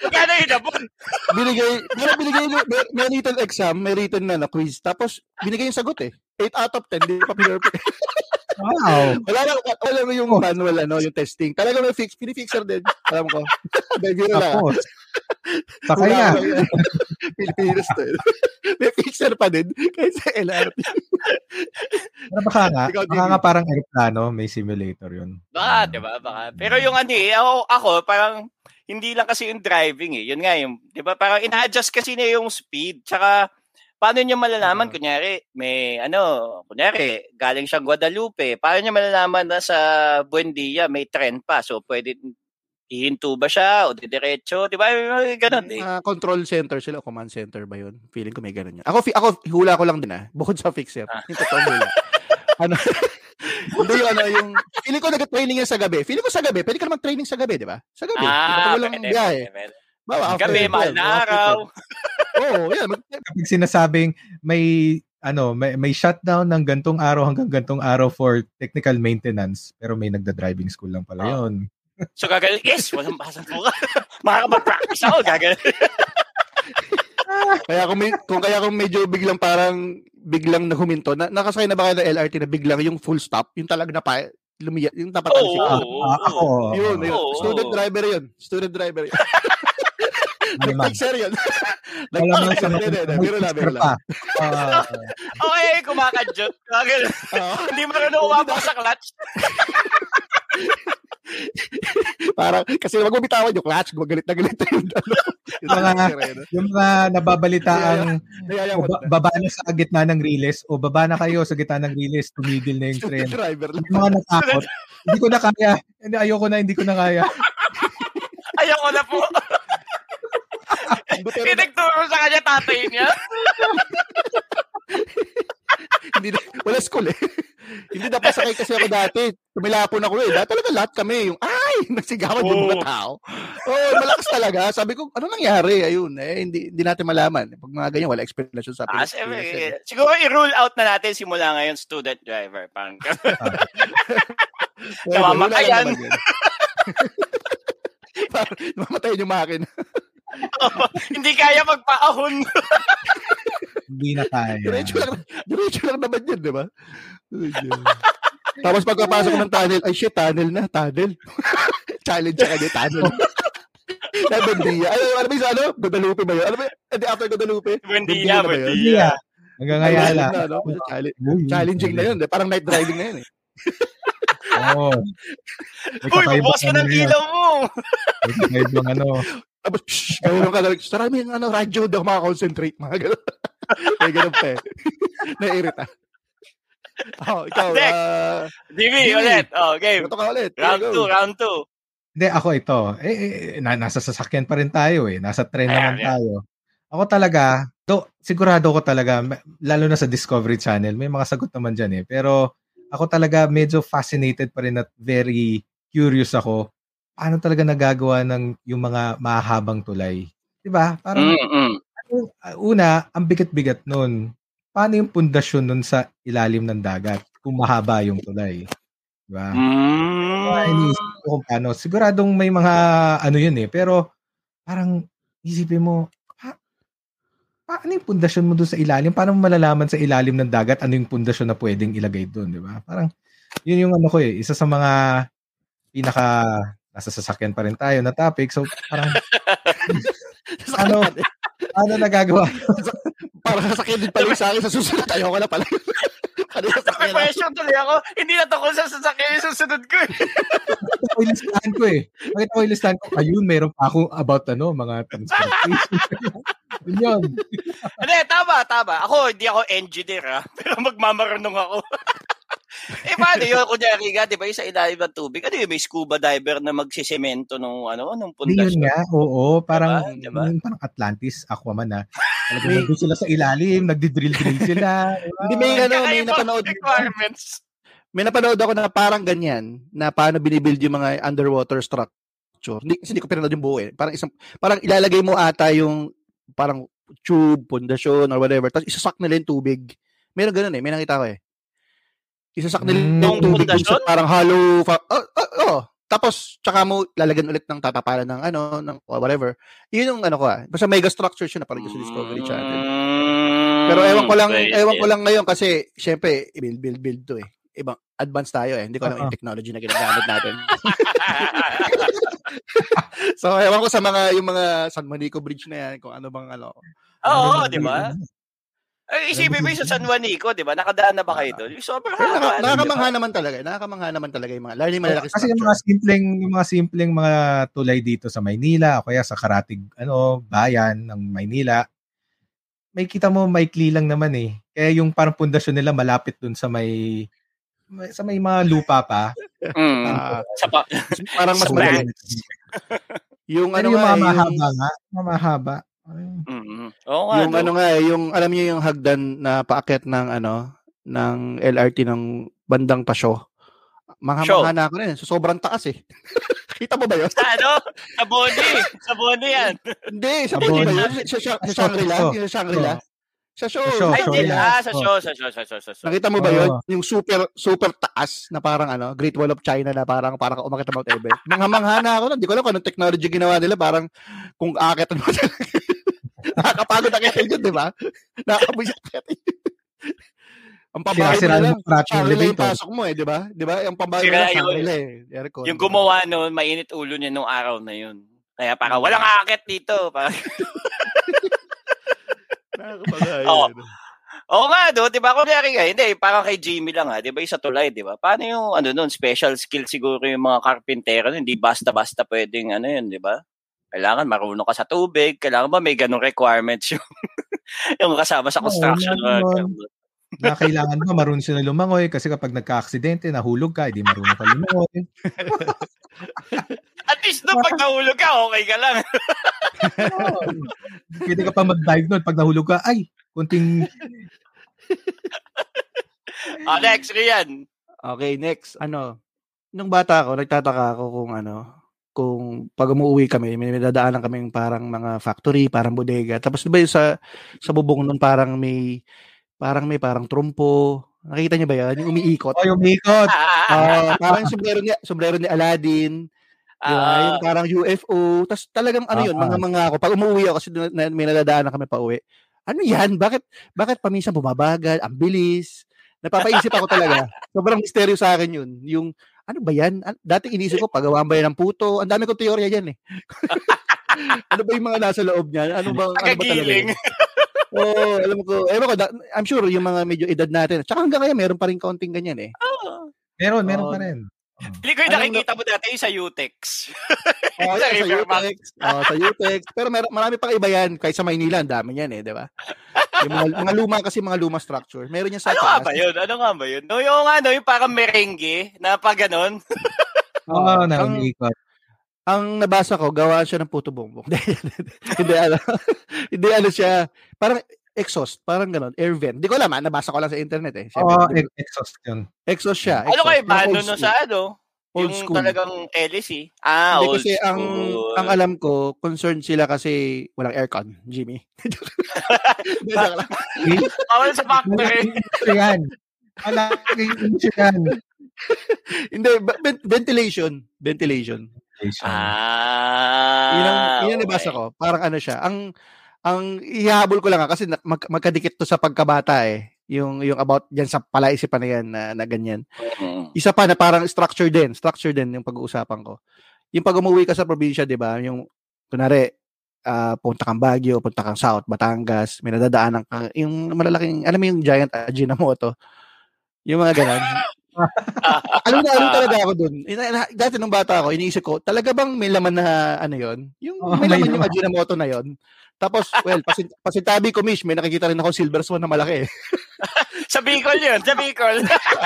[SPEAKER 3] Kano yun abon?
[SPEAKER 1] Binigay, pero binigay may, may written exam, may written na na quiz. Tapos binigay yung sagot eh. 8 out of 10, di pa perfect.
[SPEAKER 2] Wow. <laughs>
[SPEAKER 1] Wala lang, wala mo yung manual ano, yung testing. Talaga may fix, pinifixer din. Alam ko. <laughs> Lang. ah.
[SPEAKER 2] Tapos, sakay na.
[SPEAKER 1] Pilipinas to eh. <laughs> May fixer pa din. Kahit sa LRT.
[SPEAKER 2] Pero baka nga,
[SPEAKER 1] Ikaw,
[SPEAKER 2] baka nga parang aeroplano, may simulator yun.
[SPEAKER 3] Baka, di ba? Baka. Pero yung ano eh, ako, ako parang hindi lang kasi yung driving eh. Yun nga yung, di ba? Parang ina-adjust kasi niya yung speed. Tsaka, paano niya malalaman,
[SPEAKER 1] Oo.
[SPEAKER 3] kunyari, may ano, kunyari, galing siyang Guadalupe. Paano niya malalaman na sa Buendia may trend pa? So, pwede hihinto ba siya o didiretso? Di ba? Ganun eh.
[SPEAKER 1] Ah, control center sila, command center ba yun? Feeling ko may ganun yun. Ako, fi- ako hula ko lang din ah. Bukod sa fixer.
[SPEAKER 3] Ah.
[SPEAKER 1] Yung totoong hula. <laughs> ano, hindi yung ano, yung, feeling ko nag-training yan sa gabi. Feeling ko sa gabi, pwede ka naman training sa gabi, di ba? Sa gabi.
[SPEAKER 3] Ah,
[SPEAKER 1] walang
[SPEAKER 3] pwede,
[SPEAKER 1] biyahe.
[SPEAKER 3] pwede, pwede.
[SPEAKER 1] Bawa, after
[SPEAKER 3] Gabi,
[SPEAKER 1] 12,
[SPEAKER 3] mahal na araw.
[SPEAKER 1] 12. Oo, yan. Mag- <laughs>
[SPEAKER 2] Kapag sinasabing may ano, may, may shutdown ng gantong araw hanggang gantong araw for technical maintenance, pero may nagda-driving school lang pala
[SPEAKER 3] Ah.
[SPEAKER 2] yun.
[SPEAKER 3] So, gagaling, yes, walang pasang po ka. <laughs> Makakapag-practice ako, gagaling. <laughs>
[SPEAKER 1] kaya kung, may, kung kaya kung medyo biglang parang biglang naghuminto, na, nakasakay na ba kayo ng LRT na biglang yung full stop, yung talaga na pa, lumiya, yung tapatan
[SPEAKER 3] Oo,
[SPEAKER 1] siya.
[SPEAKER 2] Ah,
[SPEAKER 3] oo,
[SPEAKER 2] ah, ako,
[SPEAKER 1] Yun, yun.
[SPEAKER 3] Oo.
[SPEAKER 1] Student driver yun. Student driver yun. <laughs>
[SPEAKER 2] Malimang.
[SPEAKER 1] Fixer yun.
[SPEAKER 2] Mo.
[SPEAKER 1] Biro lang, biro lang.
[SPEAKER 2] pa. Ah,
[SPEAKER 3] Okay, kumakadyot. Gagaling.
[SPEAKER 1] Oo.
[SPEAKER 3] Hindi marunong umabak sa clutch. <laughs>
[SPEAKER 1] Parang, kasi wag mo bitawan yung clutch, <laughs> galit na galit na yung ano. Yung
[SPEAKER 2] Mga- yung mga nababalitaang o ba- baba na sa gitna ng riles o baba na kayo sa gitna ng riles, tumigil na yung
[SPEAKER 1] lang.
[SPEAKER 2] Yung mga natakot, hindi ko na kaya. Hindi, ayoko na, hindi ko na kaya. <laughs>
[SPEAKER 3] Ayaw ko na po. Pinagturo sa kanya tatay niya.
[SPEAKER 1] Hindi na, wala school eh. hindi napasakay kasi ako dati. Tumilapon ako eh. Dati talaga lahat kami. Yung, ay! Nagsigawan yung mga
[SPEAKER 3] Oo.
[SPEAKER 1] tao. Oo, malakas talaga. Sabi ko, ano nangyari? Ayun, eh, hindi, hindi natin malaman. Pag mga ganyan, wala explanation sa
[SPEAKER 3] Ah,
[SPEAKER 1] Pilipinas.
[SPEAKER 3] siyempre, eh, siguro i-rule out na natin simula ngayon student driver. <laughs> <laughs>
[SPEAKER 1] Yun. <laughs> Parang namamatayan yung makina.
[SPEAKER 3] hindi kaya magpaahon.
[SPEAKER 2] Hindi na kaya.
[SPEAKER 1] Diretso lang, diretso lang naman yun, di ba? <laughs> Tapos pagkapasok ng tunnel, ay shit, tunnel na, tunnel. <laughs> Challenge sa kanya, tunnel. <laughs> Nabundiya. Ay, ano ba yung ano? Guadalupe ba yun? Ano ba yun? Hindi, after Guadalupe.
[SPEAKER 3] Buendia,
[SPEAKER 1] na ba yun?
[SPEAKER 2] Hindi ah. Hanggang
[SPEAKER 1] Ay,
[SPEAKER 2] ngayala.
[SPEAKER 1] na, no? Challenge-
[SPEAKER 2] Uy,
[SPEAKER 1] Challenging na yun. eh. Parang night driving na yun eh.
[SPEAKER 2] Oo. May
[SPEAKER 3] Uy, bubukas ka
[SPEAKER 2] ano
[SPEAKER 3] ng ilaw mo.
[SPEAKER 2] May kakaibang ano.
[SPEAKER 1] Tapos, shh, gano'n ka lang. Sarami yung ano, radyo, daw makakonsentrate. Mga gano'n. May gano'n pa eh. Nairita. Oh, ikaw, ah,
[SPEAKER 3] Jimmy,
[SPEAKER 1] Jimmy.
[SPEAKER 3] ulit. Oh, game.
[SPEAKER 1] ito ka ulit.
[SPEAKER 3] Round
[SPEAKER 1] Go.
[SPEAKER 3] 2, round 2.
[SPEAKER 2] Hindi, ako ito. Eh, eh, na, nasa sasakyan pa rin tayo eh. Nasa train
[SPEAKER 3] Ayan,
[SPEAKER 2] naman
[SPEAKER 3] ayan.
[SPEAKER 2] tayo. Ako talaga, do, sigurado ko talaga, lalo na sa Discovery Channel, may mga sagot naman dyan eh. Pero ako talaga medyo fascinated pa rin at very curious ako. Paano talaga nagagawa ng yung mga mahabang tulay? 'Di ba? Parang
[SPEAKER 3] Mm-mm.
[SPEAKER 2] Una, ang bigat-bigat nun. Paano yung pundasyon nun sa ilalim ng dagat kung mahaba yung tulay? Diba?
[SPEAKER 3] Mm.
[SPEAKER 2] Kaya iniisip ko kung paano. Siguradong may mga ano yun eh. Pero parang isipin mo, pa, paano yung pundasyon mo doon sa ilalim? Paano mo malalaman sa ilalim ng dagat ano yung pundasyon na pwedeng ilagay doon, di ba? Parang yun yung ano ko eh. Isa sa mga pinaka nasa sasakyan pa rin tayo na topic. So parang <laughs> ano, ano nagagawa?
[SPEAKER 1] Parang sasakyan din pala sa akin sa susunod. Ayoko na pala. <laughs>
[SPEAKER 3] May question tuloy ako. Hindi na tungkol sa sasakyan yung susunod ko. eh.
[SPEAKER 2] Nakita ko yung listahan ko eh. Nakita ko yung listahan ko. Ayun, meron pa ako about ano, mga transportation. <laughs> Yun yun.
[SPEAKER 3] Hindi, tama, tama. Ako, hindi ako engineer ha. Pero magmamarunong ako. <laughs> eh, paano yun? Kunyari nga, di ba, yung sa ilalim ng tubig, ano yun, may scuba diver na magsisemento nung, ano, nung
[SPEAKER 2] Hindi yun
[SPEAKER 3] pundasyon.
[SPEAKER 2] nga, oo. Parang,
[SPEAKER 3] Diba? Diba?
[SPEAKER 2] yung parang Atlantis, Aquaman na. Talagang nandun sila sa ilalim, nagdi-drill-drill sila. diba?
[SPEAKER 1] Hindi, may ano, may napanood.
[SPEAKER 3] requirements.
[SPEAKER 1] May napanood ako na parang ganyan, na paano binibuild yung mga underwater structure. Hindi, kasi hindi ko pinanood yung buo eh. Parang isang, parang ilalagay mo ata yung parang tube, pundasyon, or whatever. Tapos isasak nila yung tubig. Meron ganun eh. May nakita ko eh. Isasak nila
[SPEAKER 2] Mm.
[SPEAKER 1] yung tubig sa parang hollow. Fa- oh, oh, oh. Tapos, tsaka mo lalagyan ulit ng tatapalan ng ano, ng whatever. Yun yung ano ko ah. Basta mega structure siya na parang sa Discovery Channel.
[SPEAKER 3] Mm,
[SPEAKER 1] Pero ewan ko lang,
[SPEAKER 3] pwede.
[SPEAKER 1] ewan ko lang ngayon kasi syempre build build build to eh. Ibang advanced tayo eh. Hindi ko alam
[SPEAKER 2] Oo.
[SPEAKER 1] yung technology na ginagamit natin. <laughs> <laughs> so ewan ko sa mga yung mga San Monico Bridge na yan kung ano bang ano.
[SPEAKER 3] Oo, di ba? Ay, isipin mo yung sa San Juanico, di ba? Nakadaan na ba kayo doon? Sobrang
[SPEAKER 1] Pero naka,
[SPEAKER 3] haba. ba?
[SPEAKER 1] nakakamangha naman talaga. eh. Nakakamangha naman talaga yung mga lalo yung malalaki
[SPEAKER 2] Kasi yung mga simpleng yung mga simpleng mga tulay dito sa Maynila o kaya sa Karatig ano bayan ng Maynila may kita mo maikli lang naman eh. Kaya yung parang pundasyon nila malapit dun sa may, may- sa may mga lupa pa.
[SPEAKER 3] Mm.
[SPEAKER 1] Ah,
[SPEAKER 3] Sa pa-
[SPEAKER 1] parang mas
[SPEAKER 3] Sa
[SPEAKER 1] madali.
[SPEAKER 3] back.
[SPEAKER 1] Yung
[SPEAKER 2] Ano
[SPEAKER 1] ano
[SPEAKER 2] yung mga
[SPEAKER 1] eh,
[SPEAKER 2] mahaba nga, mga mahaba. Ay,
[SPEAKER 3] Mm. Oo nga,
[SPEAKER 1] yung
[SPEAKER 3] no?
[SPEAKER 1] ano nga eh, yung alam niyo yung hagdan na paakyat ng ano ng LRT ng bandang Pasyo. Mga na ako rin. So, sobrang taas eh. <laughs> Kita mo ba yun?
[SPEAKER 3] Sa ano? Sa Boni. Sa Boni yan.
[SPEAKER 1] Hindi, sa Boni ba yun? Sa, sa, sa
[SPEAKER 2] Sa
[SPEAKER 1] Shangri-La? Yung sa Shangri-La? Sa show.
[SPEAKER 2] Sa show,
[SPEAKER 3] Ay,
[SPEAKER 2] show yan.
[SPEAKER 3] Ah, sa
[SPEAKER 2] Oh.
[SPEAKER 3] show, sa show, sa show, sa show.
[SPEAKER 1] Nakita mo ba yun? Yung super super taas na parang ano, Great Wall of China na parang parang umakit ng Mount Everest. <laughs> Mangha-mangha na ako. Hindi ko alam kung anong technology ginawa nila. Parang kung aakyat mo <laughs> Nakakapagod ang yun, di ba? <laughs> Nakakabuisit akyatin. Ang pabahay mo
[SPEAKER 2] Sinasira
[SPEAKER 1] na lang.
[SPEAKER 2] yung
[SPEAKER 1] pasok mo eh, di ba? Di ba? Ang
[SPEAKER 3] Sira
[SPEAKER 1] na lang,
[SPEAKER 3] yung-
[SPEAKER 1] Shangri-La eh. Aircon.
[SPEAKER 3] Yung gumawa noon, mainit ulo niya nung araw na yun. Kaya parang
[SPEAKER 1] Mm.
[SPEAKER 3] walang aakit dito. Parang,
[SPEAKER 1] Nakakapagod.
[SPEAKER 3] Oo. Oo nga, do, 'di ba? Kunyari nga, hindi, parang kay Jimmy lang ha, 'di ba? Isa tulay, 'di ba? Paano yung ano noon, special skill siguro yung mga karpintero, hindi basta-basta pwedeng ano 'yun, 'di ba? Kailangan marunong ka sa tubig, kailangan ba may ganung requirements yung <laughs> yung kasama sa
[SPEAKER 2] Oo,
[SPEAKER 3] construction.
[SPEAKER 2] meron.
[SPEAKER 3] worker.
[SPEAKER 2] na kailangan ba marunong sila lumangoy kasi kapag nagka-aksidente, nahulog ka, hindi marunong ka lumangoy. <laughs>
[SPEAKER 3] At least doon pag nahulog ka, okay ka lang. <laughs>
[SPEAKER 2] Pwede ka pa mag-dive nun. Pag nahulog ka, ay, kunting
[SPEAKER 3] ah, next, Rian.
[SPEAKER 1] Okay, next. Ano, nung bata ako, nagtataka ako kung ano, kung pag umuwi kami, may may dadaanan kaming parang mga factory, parang bodega. Tapos di ba yung sa, sa bubong nun parang may, parang may parang trumpo. Nakita niyo ba yan? Yung umiikot.
[SPEAKER 2] oh, yung mikot.
[SPEAKER 1] Ah, parang sombrero ni, sombrero ni Aladdin. Di ba?
[SPEAKER 3] Ah,
[SPEAKER 1] yung parang UFO. Tapos talagang ano yun,
[SPEAKER 2] Ah,
[SPEAKER 1] mga mga ako. Pag umuwi ako, kasi na, na- may nadadaanan kami pa uwi. Ano yan? Bakit, bakit paminsan bumabagal? Ang bilis. Napapaisip ako talaga. <laughs> Sobrang misteryo sa akin yun. Yung, ano ba yan? An- Dati inisip ko, pagawaan ba yan ng puto? Ang dami kong teorya yan eh. <laughs> ano ba yung mga nasa loob niyan? Ano ba, ano ba talaga? <laughs> Oo, oh, alam ko. Ewan ko, I'm sure yung mga medyo edad natin. Tsaka hanggang ngayon, meron pa rin kaunting ganyan eh.
[SPEAKER 2] Meron, meron
[SPEAKER 1] Oo.
[SPEAKER 2] pa rin.
[SPEAKER 3] Hindi ko yung nakikita mo dati yung sa Utex. <laughs>
[SPEAKER 1] Oh,
[SPEAKER 3] Sa
[SPEAKER 1] sa. Utex. Oh, sa Utex. Pero mer- marami pang iba yan. Kahit sa Maynila, ang dami yan eh, di ba? Yung mga, mga luma kasi, mga luma structure. Meron yan sa
[SPEAKER 3] Ano nga
[SPEAKER 1] taas.
[SPEAKER 3] ba yun? Ano nga ba yun? No, yung ano, yung parang merengue na pag ganon.
[SPEAKER 2] Oo, <laughs>
[SPEAKER 1] Oo,
[SPEAKER 2] na
[SPEAKER 1] ang, ang nabasa ko, gawa siya ng puto bongbong. <laughs> hindi, ano, hindi ano siya, parang exhaust, parang ganon, air vent. Hindi ko alam, ah, nabasa ko lang sa internet eh.
[SPEAKER 2] Oo,
[SPEAKER 1] Siyempre,
[SPEAKER 2] ex- exhaust yun.
[SPEAKER 1] exhaust siya.
[SPEAKER 3] Ano
[SPEAKER 1] exhaust.
[SPEAKER 3] kayo ba? Ano no sa ano?
[SPEAKER 1] Old
[SPEAKER 3] yung
[SPEAKER 1] school.
[SPEAKER 3] talagang LSE. Ah,
[SPEAKER 1] Hindi
[SPEAKER 3] old
[SPEAKER 1] kasi ang
[SPEAKER 3] school.
[SPEAKER 1] ang alam ko, concerned sila kasi walang aircon, Jimmy. <laughs>
[SPEAKER 3] Bawal sa factory.
[SPEAKER 2] Yan. Malaking issue yan.
[SPEAKER 1] Hindi, ventilation. Ventilation.
[SPEAKER 3] Ah.
[SPEAKER 1] Yun ang, yun ang
[SPEAKER 3] okay.
[SPEAKER 1] nabasa ko. Parang ano siya. Ang ang ihahabol ko lang nga kasi na- mag, magkadikit to sa pagkabata eh. Yung yung about diyan sa palaisipan na yan na, na ganyan.
[SPEAKER 3] Mm.
[SPEAKER 1] Isa pa na parang structure din, structure din yung pag-uusapan ko. Yung pag umuwi ka sa probinsya, 'di ba? Yung kunari ah punta kang Baguio, punta kang South, Batangas, may nadadaanan ka, yung malalaking, alam mo yung giant Ajinomoto, yung mga ganun. <laughs> alam na, alam talaga ako dun. Dati nung bata ako, iniisip ko, talaga bang may laman na ano yon Yung
[SPEAKER 2] Oh,
[SPEAKER 1] may
[SPEAKER 2] may
[SPEAKER 1] laman yung. Ajinomoto na yon Tapos, well, <laughs> pasin, pasintabi ko, Mish, may nakikita rin ako silver swan na malaki.
[SPEAKER 3] Sa Bicol yun, sa Bicol.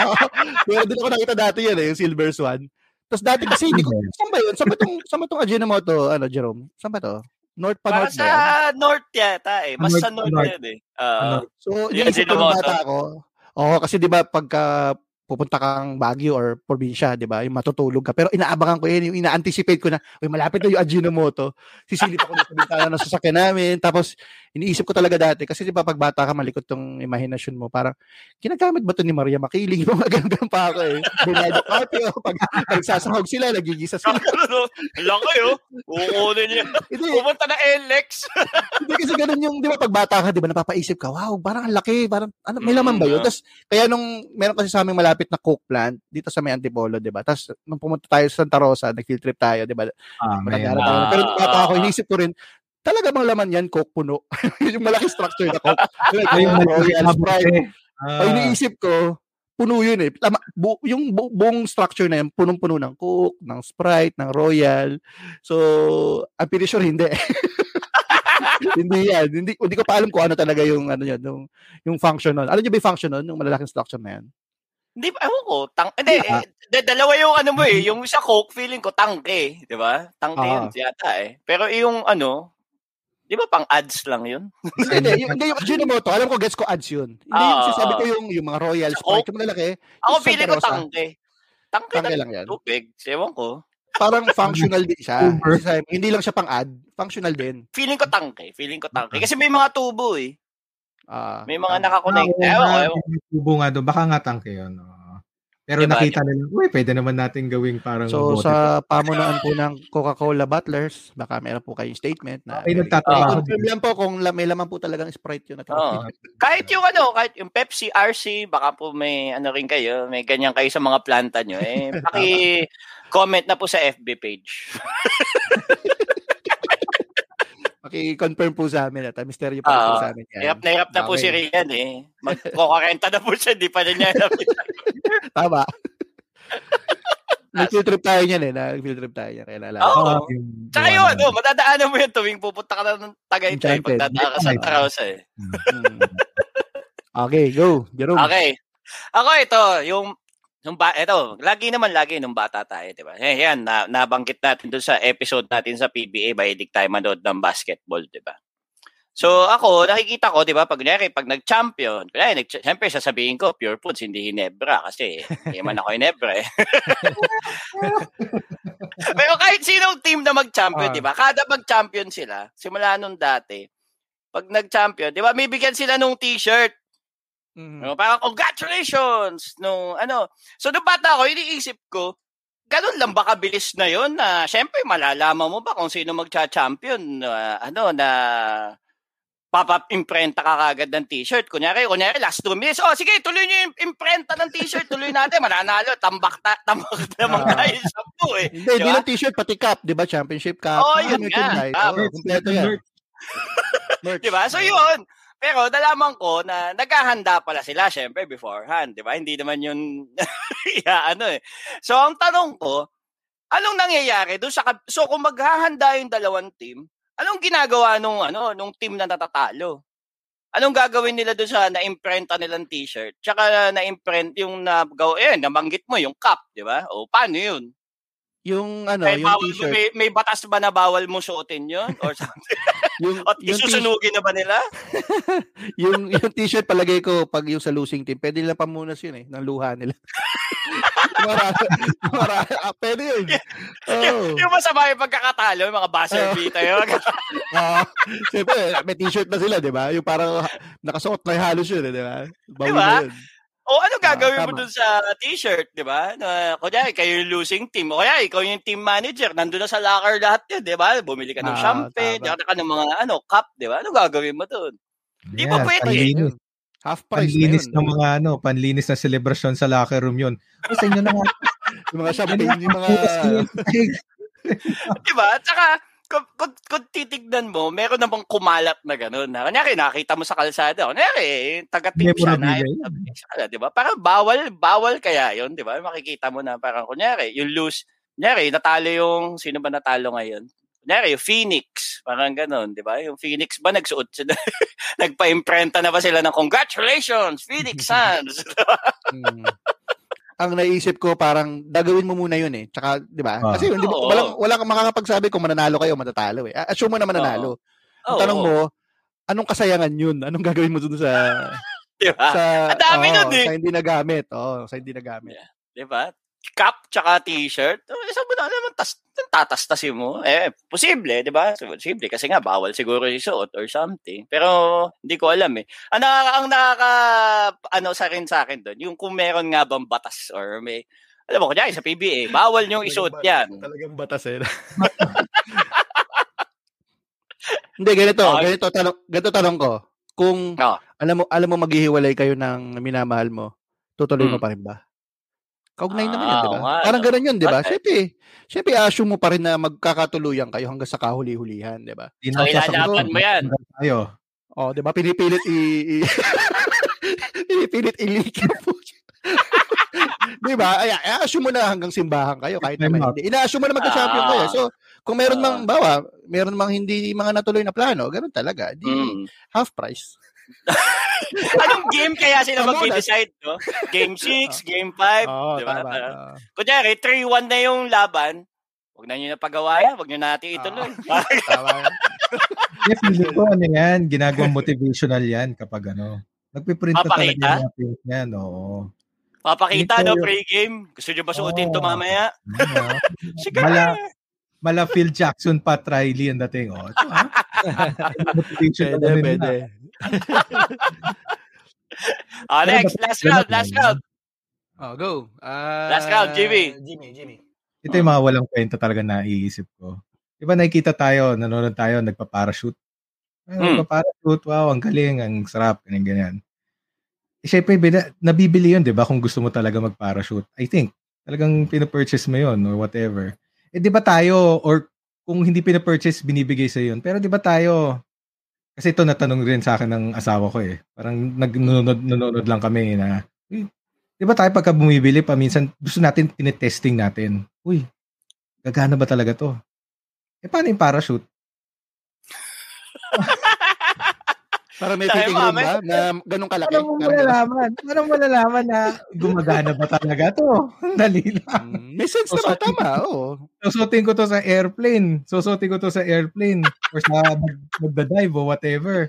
[SPEAKER 3] <laughs>
[SPEAKER 1] Pero doon ako nakita dati yan eh, yung silver swan. Tapos dati kasi, hindi ko, saan ba yun? Saan ba itong, saan ba itong Ajinomoto, ano, Jerome? Saan ba to? North pa
[SPEAKER 3] Para
[SPEAKER 1] North ba yan?
[SPEAKER 3] sa North yata eh. Mas
[SPEAKER 2] North,
[SPEAKER 3] sa North
[SPEAKER 2] North.
[SPEAKER 3] yan eh. Ah,
[SPEAKER 2] Ano?
[SPEAKER 1] So,
[SPEAKER 3] Yung
[SPEAKER 1] nung
[SPEAKER 3] Ajinomoto.
[SPEAKER 1] bata ako, oo, kasi di ba pagka pupunta kang Baguio or probinsya, di ba? Yung matutulog ka. Pero inaabangan ko yun, yung ina-anticipate ko na, uy, malapit na yung Ajinomoto. Sisilip ako sa bintana ng sasakyan namin. Tapos, iniisip ko talaga dati, kasi di ba pag bata ka, malikot tong imahinasyon mo. Parang, ginagamit ba to ni Maria Makiling? <laughs> Yung magandang pa ako eh. Bernardo Carpio, pag nagsasahog sila, nagigisa sila.
[SPEAKER 3] Ano, Laki oh. Kukunin niya. Pumunta na LX. <laughs>
[SPEAKER 1] Hindi kasi ganun yung, di ba, pag bata ka, di ba, napapaisip ka, wow, parang ang laki, parang, ano, may laman ba yun?
[SPEAKER 3] Mm,
[SPEAKER 1] Tapos, kaya nung, meron kasi sa aming malapit na coke plant, dito sa may Antipolo, di ba? Tapos, nung pumunta tayo sa Santa Rosa, nag-field trip tayo, di ba?
[SPEAKER 2] Ah,
[SPEAKER 3] Ah.
[SPEAKER 1] tayo. Pero bata ako, inisip ko rin, talaga bang laman yan, coke puno? <laughs> yung malaki structure na coke. <laughs> Coke, Royal Sprite.
[SPEAKER 2] Ah,
[SPEAKER 1] iniisip ko, puno yun eh. Tama, bu- yung bu- buong structure na yun, punong-puno ng Coke, ng Sprite, ng Royal. So, I'm pretty sure hindi. <laughs> hindi yan. Hindi, hindi ko pa alam kung ano talaga yung, ano yun, yung, yung function nun. Alam niyo ba yung function nun? Yung malalaking structure na yan?
[SPEAKER 3] Hindi, ewan ko. Tang, hindi,
[SPEAKER 2] Ah.
[SPEAKER 3] eh, dalawa yung ano mo eh. Yung sa Coke, feeling ko tangke. Di ba? Tangke
[SPEAKER 1] Ah.
[SPEAKER 3] yun yata eh. Pero yung ano, di ba pang ads lang yun?
[SPEAKER 1] Hindi. <laughs> Yung, hindi, yung Ajinomoto, alam ko, gets ko ads yun. Hindi yung
[SPEAKER 3] Ah,
[SPEAKER 1] sinasabi
[SPEAKER 3] ah.
[SPEAKER 1] ko yung, yung mga Royal Sprite, yung malalaki.
[SPEAKER 3] Ako
[SPEAKER 1] Yung
[SPEAKER 3] feeling ko tangke. Tangke,
[SPEAKER 1] Tangke lang yan.
[SPEAKER 3] tubig. Ewan ko.
[SPEAKER 1] Parang <laughs> functional din siya. Kasi Hindi lang siya pang ad, functional din.
[SPEAKER 3] Feeling ko tangke. Feeling ko tangke. Kasi may mga tubo eh.
[SPEAKER 1] Ah,
[SPEAKER 3] May mga
[SPEAKER 1] ah.
[SPEAKER 3] nakakonect.
[SPEAKER 2] oo
[SPEAKER 3] Ewan ko,
[SPEAKER 2] nga,
[SPEAKER 3] ewan
[SPEAKER 2] nga doon. Baka nga tangke yun. Pero
[SPEAKER 3] Diba?
[SPEAKER 2] nakita nila, uy, pwede naman natin gawing parang
[SPEAKER 1] So
[SPEAKER 2] bote.
[SPEAKER 1] sa pamunuan po ng Coca-Cola bottlers, baka meron po kayong statement na
[SPEAKER 2] Ay, nagtatrabaho
[SPEAKER 1] confirm lang po kung la- may laman po talagang Sprite yun. At
[SPEAKER 3] Oo. Kahit yung ano, kahit yung Pepsi, RC, baka po may ano rin kayo, may ganyan kayo sa mga planta nyo. Eh, <laughs> paki-comment na po sa FB page. <laughs>
[SPEAKER 1] Maki-confirm po sa amin at misteryo pa rin po sa amin yan.
[SPEAKER 3] Hirap na hirap na po
[SPEAKER 1] Okay.
[SPEAKER 3] si Rian eh. Magkokarenta na po siya, di pa rin niya alam. <laughs>
[SPEAKER 1] Tama. Nag-field trip tayo niyan eh. Nag-field trip tayo niyan. Kaya naalala.
[SPEAKER 3] Oo.
[SPEAKER 2] yung
[SPEAKER 3] Tsaka
[SPEAKER 2] na-
[SPEAKER 3] ano, madadaanan mo yun tuwing pupunta ka na ng Tagaytay, pagdadaan ka sa
[SPEAKER 2] Enchanted.
[SPEAKER 3] Rosa eh.
[SPEAKER 1] Hmm. Okay, go. Jerome.
[SPEAKER 3] Okay. Ako ito, yung yung ba ito, lagi naman lagi nung bata tayo, 'di ba? Eh, yan, na, nabanggit natin doon sa episode natin sa PBA, mahilig tayo manood ng basketball, 'di ba? So ako, nakikita ko, 'di ba, pag kunyari, pag nag-champion, kunyari, nag siyempre sasabihin ko, Pure Foods, hindi Hinebra kasi hindi man ako Hinebra eh. <laughs> Pero kahit sinong team na mag-champion,
[SPEAKER 2] Ah.
[SPEAKER 3] 'di ba? Kada mag-champion sila, simula nung dati, pag nag-champion, 'di ba, may bigyan sila nung t-shirt.
[SPEAKER 1] Mhm.
[SPEAKER 3] No, parang congratulations nung ano. So nung bata ako, iniisip ko, ganun lang ba kabilis na 'yon na syempre malalaman mo ba kung sino magcha-champion na ano na papa-imprenta ka kagad ng t-shirt. Kunyari, kunyari, last two minutes. Oh, sige, tuloy niyo yung imprenta ng t-shirt. Tuloy natin. Mananalo. Tambak, ta, tambak <laughs> naman
[SPEAKER 2] Ah.
[SPEAKER 3] tayo sa po eh.
[SPEAKER 1] Hindi, hindi
[SPEAKER 3] Diba?
[SPEAKER 1] lang t-shirt, pati cup, di ba? Championship cup.
[SPEAKER 3] Oo,
[SPEAKER 1] Ah,
[SPEAKER 3] yun nga.
[SPEAKER 1] merchandise.
[SPEAKER 3] Ah,
[SPEAKER 1] Oo, kompleto yan. <laughs> Merch.
[SPEAKER 3] Di ba? So yun. Pero nalaman ko na naghahanda pala sila syempre beforehand, 'di ba? Hindi naman yun <laughs> ya ano eh. So ang tanong ko, anong nangyayari doon sa So kung maghahanda yung dalawang team, anong ginagawa nung ano nung team na natatalo? Anong gagawin nila doon sa na-imprenta nilang t-shirt? Tsaka na-imprint yung nagaw eh nabanggit mo yung cup, 'di ba? O paano yun?
[SPEAKER 1] Yung ano,
[SPEAKER 3] May,
[SPEAKER 1] yung
[SPEAKER 3] bawal,
[SPEAKER 1] t-shirt.
[SPEAKER 3] may, may batas ba na bawal mo suotin yun? Or <laughs> something?
[SPEAKER 1] Yung,
[SPEAKER 3] At
[SPEAKER 1] yung, t-
[SPEAKER 3] na ba nila? <laughs>
[SPEAKER 1] yung, yung t-shirt palagay ko pag yung sa losing team, pwede nila pamunas yun eh, ng luha nila. <laughs> Marami, marami, ah, pwede yun.
[SPEAKER 3] Yung,
[SPEAKER 1] Oh.
[SPEAKER 3] yung masama yung pagkakatalo, yung mga buzzer
[SPEAKER 1] Oo.
[SPEAKER 3] beater yun.
[SPEAKER 1] Ah, Siyempre, may t-shirt na sila, di ba? Yung parang nakasuot na yung halos yun, eh, di ba? Bawi
[SPEAKER 3] Di ba?
[SPEAKER 1] na yun.
[SPEAKER 3] O ano gagawin
[SPEAKER 1] Ah,
[SPEAKER 3] mo dun sa t-shirt, di ba? Na, kunyari, kayo yung losing team. O kaya, ikaw yung team manager. Nandun na sa locker lahat yun, di ba? Bumili ka ng
[SPEAKER 1] Ah,
[SPEAKER 3] champagne,
[SPEAKER 1] tama.
[SPEAKER 3] di ka ng mga ano, cup, di ba? Ano gagawin mo dun? Di ba
[SPEAKER 2] Yes,
[SPEAKER 3] pwede?
[SPEAKER 2] Panlinis,
[SPEAKER 1] Half price na
[SPEAKER 2] panlinis
[SPEAKER 1] yun.
[SPEAKER 2] ng mga ano, panlinis na celebration sa locker room yun. O sa inyo na <laughs> nga.
[SPEAKER 1] Yung mga champagne, yung mga...
[SPEAKER 3] Di ba? Tsaka, kung, kung, kung titignan mo, meron namang kumalat na gano'n. Na, kanyari, nakita mo sa kalsada. Kanyari, taga-team siya na.
[SPEAKER 2] Memorabilia yun.
[SPEAKER 3] Di ba? Parang bawal, bawal kaya yun, di ba? Makikita mo na parang, kunyari, yung lose, kunyari, natalo yung, sino ba natalo ngayon? Kunyari, yung Phoenix. Parang gano'n, di ba? Yung Phoenix ba nagsuot sila? <laughs> Nagpa-imprenta na ba sila ng congratulations, Phoenix <laughs> Suns?
[SPEAKER 1] Ang naisip ko parang gagawin mo muna yun eh. Tsaka, 'di ba?
[SPEAKER 2] Ah.
[SPEAKER 1] Kasi hindi
[SPEAKER 3] Oo.
[SPEAKER 1] walang wala kang makakapagsabi kung mananalo kayo o matatalo eh. Assume mo na mananalo. Ang
[SPEAKER 3] Oo.
[SPEAKER 1] tanong mo, anong kasayangan yun? Anong gagawin mo dun sa <laughs>
[SPEAKER 3] di ba?
[SPEAKER 1] sa
[SPEAKER 3] Ang dami
[SPEAKER 1] oo,
[SPEAKER 3] nun eh.
[SPEAKER 1] Sa hindi nagamit. Oo, sa hindi nagamit.
[SPEAKER 3] Di ba? Cup tsaka t-shirt. Oh, Isa mo na naman, tas, tatastasin mo. Eh, posible, di ba? Posible. Kasi nga, bawal siguro isuot or something. Pero, hindi ko alam eh. Ang, nakaka, ang nakaka, ano sa rin sa akin doon, yung kung meron nga bang batas or may, alam mo, kunyari sa PBA, bawal niyong isuot yan.
[SPEAKER 1] Talagang batas eh. <laughs> hindi, ganito.
[SPEAKER 3] Okay.
[SPEAKER 1] Ganito, tanong, ganito tanong ko. Kung
[SPEAKER 3] Oo.
[SPEAKER 1] alam mo alam mo maghihiwalay kayo ng minamahal mo, tutuloy mo
[SPEAKER 3] Hmm.
[SPEAKER 1] pa rin ba? Kaugnay naman
[SPEAKER 3] Ah,
[SPEAKER 1] yan, di ba?
[SPEAKER 3] nga,
[SPEAKER 1] Parang ganun yun, di ba?
[SPEAKER 3] Okay.
[SPEAKER 1] Siyempre, siyempre, assume mo pa rin na magkakatuluyan kayo hanggang sa kahuli-hulihan, di ba?
[SPEAKER 3] So, ilalaban mo yan.
[SPEAKER 2] Tayo.
[SPEAKER 1] Oh, di ba? Pinipilit i... i <laughs> pinipilit i-leak yung puso. <laughs> di ba? Ay, ay, assume mo na hanggang simbahan kayo kahit naman hindi. Ina-assume mo na magka-champion kayo.
[SPEAKER 3] Ah.
[SPEAKER 1] So, kung meron
[SPEAKER 3] Ah.
[SPEAKER 1] mang, bawa, meron mang hindi mga natuloy na plano, ganun talaga. Di,
[SPEAKER 3] Mm.
[SPEAKER 1] half price. <laughs>
[SPEAKER 3] Anong game kaya sila mag-decide, no? Game 6, Game 5,
[SPEAKER 1] Oo,
[SPEAKER 3] di ba?
[SPEAKER 1] tama. Oo.
[SPEAKER 3] Kunyari, 3-1 na yung laban, huwag na nyo na pagawa yan, huwag nyo na natin ituloy. <laughs>
[SPEAKER 1] Tama yan.
[SPEAKER 2] Yeah, feeling ko ano yan, ginagawang motivational yan kapag ano. Nagpiprint na talaga
[SPEAKER 3] Papakita?
[SPEAKER 2] yung niyan, oo.
[SPEAKER 3] Papakita,
[SPEAKER 2] Ito
[SPEAKER 3] no, pre-game. Gusto nyo ba suotin to
[SPEAKER 2] Oo.
[SPEAKER 3] mamaya?
[SPEAKER 2] Ano, <laughs>
[SPEAKER 3] Sige.
[SPEAKER 2] Mala, mala Phil Jackson, Pat Riley ang dating. Oh, ito, ha? motivational
[SPEAKER 1] Pwede, pwede. <laughs>
[SPEAKER 3] Ah,
[SPEAKER 2] Pero
[SPEAKER 3] next, last round,
[SPEAKER 2] pa
[SPEAKER 3] last round.
[SPEAKER 1] Oh, go. Ah,
[SPEAKER 3] Last round, Jimmy.
[SPEAKER 1] Jimmy, Jimmy.
[SPEAKER 2] Ito yung mga walang kwenta talaga naiisip ko. Diba nakikita tayo, nanonood tayo, nagpa-parachute. Ay,
[SPEAKER 3] Hmm.
[SPEAKER 2] Nagpa-parachute, wow, ang galing, ang sarap, ganyan, ganyan. Eh, syempre, bina- nabibili yun, di ba, kung gusto mo talaga mag-parachute. I think, talagang pinapurchase mo yun or whatever. Eh, di ba tayo, or kung hindi pinapurchase, binibigay sa yun. Pero di ba tayo, kasi ito natanong rin sa akin ng asawa ko eh. Parang nag-nanonood nanonood lang kami na, "Uy, di ba tayo pagka bumibili pa, minsan gusto natin, tinetesting natin. Uy, gagana ba talaga to? Eh, paano yung parachute? <laughs>
[SPEAKER 1] Para may fitting room ba? Na ganun kalaki? Ganun.
[SPEAKER 2] malalaman? Mo malalaman na gumagana ba talaga to? <laughs> Dali lang.
[SPEAKER 1] Mm, May sense
[SPEAKER 2] So,
[SPEAKER 1] naman, tama. Oo.
[SPEAKER 2] Susutin ko to sa airplane. Susutin ko to sa airplane. Or sa mag- magdadive o whatever.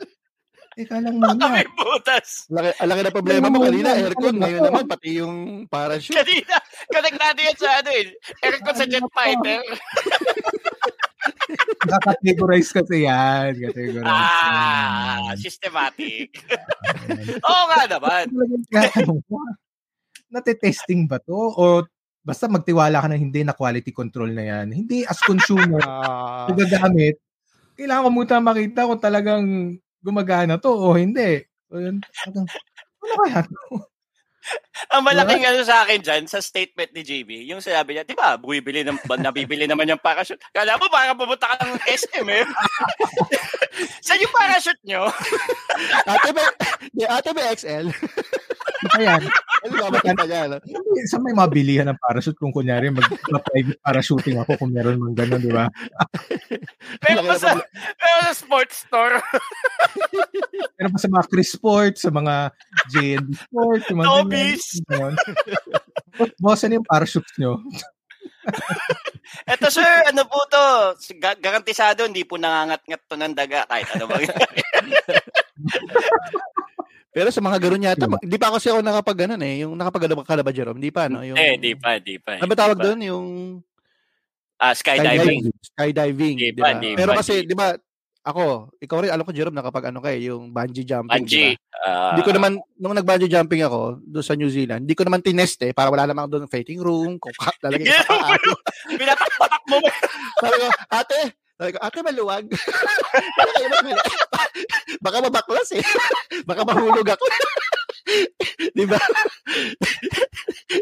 [SPEAKER 2] Teka lang muna.
[SPEAKER 3] May butas.
[SPEAKER 1] Laki, ang laki na problema mo kanina, aircon. Ngayon naman, pati yung parachute.
[SPEAKER 3] Kanina, connect natin yan sa ano eh. Aircon sa jet fighter. <laughs>
[SPEAKER 2] Nakakategorize kasi yan. Categorize.
[SPEAKER 3] Ah, systematic. <laughs> Oo nga naman.
[SPEAKER 2] Nate-testing ba to? O basta magtiwala ka na hindi na quality control na yan. Hindi as consumer <laughs> kung gagamit, kailangan ko muna makita kung talagang gumagana to o hindi. Yun, talagang, ano kaya to?
[SPEAKER 3] Ang malaking ano sa akin dyan, sa statement ni JB, yung sinabi niya, di ba, bumibili ng, nabibili naman yung parachute. Kala mo, parang pumunta ka ng SM eh. <laughs> Saan yung parachute nyo? <laughs>
[SPEAKER 1] ate ba, di, ate ba XL?
[SPEAKER 2] Ano kaya?
[SPEAKER 1] Ano ba makita niya? no?
[SPEAKER 2] Sa may mabilihan ng parachute kung kunyari mag-private parachuting ako kung meron mang gano'n, di ba? <laughs>
[SPEAKER 3] Pero pa sa, pero sa sports store.
[SPEAKER 2] Pero pa sa mga Chris Sports, sa mga JND Sports, mga
[SPEAKER 3] Tobis.
[SPEAKER 2] Bosan yung parachutes nyo.
[SPEAKER 3] Eto sir, ano po to? Ga- Garantisado, hindi po nangangat-ngat to ng daga kahit ano ba. <laughs>
[SPEAKER 1] Pero sa mga ganun yata, mag- di pa kasi ako nakapag ganun eh, yung nakapag ka na ba, Jerome? Di pa, no? Yung,
[SPEAKER 3] Eh, di pa, di pa.
[SPEAKER 1] Ano ba tawag doon? Yung
[SPEAKER 3] Ah, skydiving.
[SPEAKER 1] skydiving,
[SPEAKER 3] Di
[SPEAKER 1] di ba?
[SPEAKER 3] di
[SPEAKER 1] Pero
[SPEAKER 3] pa,
[SPEAKER 1] kasi,
[SPEAKER 3] di
[SPEAKER 1] ba, ako, ikaw rin, alam ko, Jerome, nakapag ano kay yung bungee jumping,
[SPEAKER 3] Bungee.
[SPEAKER 1] di ba?
[SPEAKER 3] ah,
[SPEAKER 1] Hindi ko naman, nung nag-bungee jumping ako doon sa New Zealand, hindi ko naman tinest eh, para wala namang doon fitting room, kung ka, lalagay sa <laughs> paa.
[SPEAKER 3] mo, Pinatak-patak <laughs> mo.
[SPEAKER 1] Sabi ko, ate, sabi ko, ate maluwag. <laughs> Kayo Baka mabaklas eh. Baka mahulog ako. Di ba?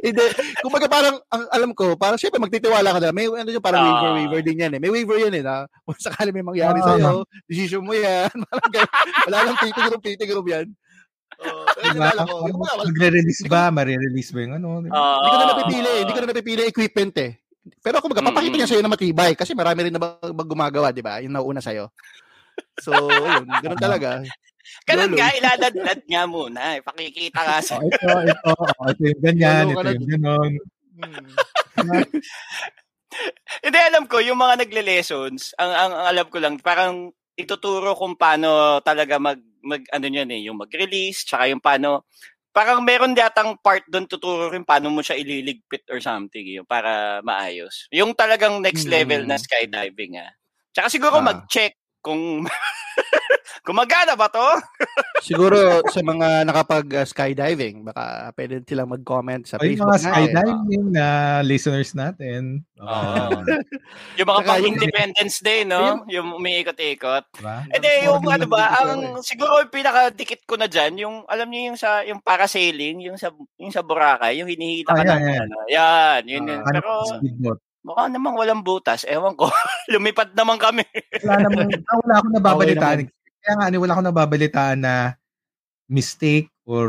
[SPEAKER 1] Hindi. Kumbaga parang, ang alam ko, parang syempre magtitiwala ka na. May ano yung parang
[SPEAKER 3] Ah.
[SPEAKER 1] waiver, waiver din yan eh. May waiver yan eh na kung sakali may mangyari
[SPEAKER 2] Ah.
[SPEAKER 1] sa'yo, decision mo yan. <laughs> Parang wala lang titig room, titig room yan. Oh,
[SPEAKER 2] Diba?
[SPEAKER 1] ko,
[SPEAKER 2] Magre-release ba? Mare-release ba yung ano? di ba?
[SPEAKER 3] Ah,
[SPEAKER 1] hindi ko na napipili, hindi ko na napipili equipment eh. Pero kung
[SPEAKER 3] Mm-mm.
[SPEAKER 1] papakita niya sa'yo na matibay kasi marami rin na gumagawa, di ba? Yung nauuna sa'yo. So, yun, ganun talaga.
[SPEAKER 3] Ganun
[SPEAKER 1] Lolo.
[SPEAKER 3] nga, iladadlad nga muna. eh. Pakikita nga sa...
[SPEAKER 2] Oh, ito, ito, oh, ito yung ganyan,
[SPEAKER 1] Lalo ka
[SPEAKER 2] ito
[SPEAKER 1] na-
[SPEAKER 2] yung ganon.
[SPEAKER 1] Hmm. <laughs>
[SPEAKER 3] Hindi, alam ko, yung mga nagle-lessons, ang, ang, ang alam ko lang, parang ituturo kung paano talaga mag, mag ano yun eh, yung mag-release, tsaka yung paano, parang meron yatang part doon tuturo rin paano mo siya ililigpit or something, yung para maayos. Yung talagang next level na
[SPEAKER 1] Hmm.
[SPEAKER 3] skydiving ah. Tsaka siguro
[SPEAKER 2] Ah.
[SPEAKER 3] mag-check kung <laughs> kung magana ba to?
[SPEAKER 1] Siguro sa mga nakapag uh, skydiving, baka pwede silang mag-comment sa
[SPEAKER 2] Ay,
[SPEAKER 1] Facebook
[SPEAKER 2] mga
[SPEAKER 1] natin.
[SPEAKER 2] skydiving na listeners natin.
[SPEAKER 3] Oo.
[SPEAKER 2] Uh, <laughs>
[SPEAKER 3] Yung mga
[SPEAKER 1] Saka
[SPEAKER 3] pang
[SPEAKER 1] yung-
[SPEAKER 3] Independence Day, no? Yung umiikot-ikot.
[SPEAKER 2] diba?
[SPEAKER 3] Eh, di, yung ano ba, ang
[SPEAKER 1] ko
[SPEAKER 3] siguro yung pinakadikit ko na dyan, yung, alam niyo yung sa, yung parasailing, yung sa, yung sa Boracay, yung hinihila
[SPEAKER 2] Ah,
[SPEAKER 3] ka
[SPEAKER 2] yan,
[SPEAKER 3] ng,
[SPEAKER 2] yan.
[SPEAKER 3] ano, yan, yun, yun.
[SPEAKER 2] Ano,
[SPEAKER 3] Pero. Mukha namang walang butas, ewan ko, <laughs> lumipad naman kami.
[SPEAKER 2] Wala namang, <laughs> ah, wala akong nababalitaan.
[SPEAKER 1] Okay
[SPEAKER 2] Kaya nga, wala akong nababalitaan na mistake or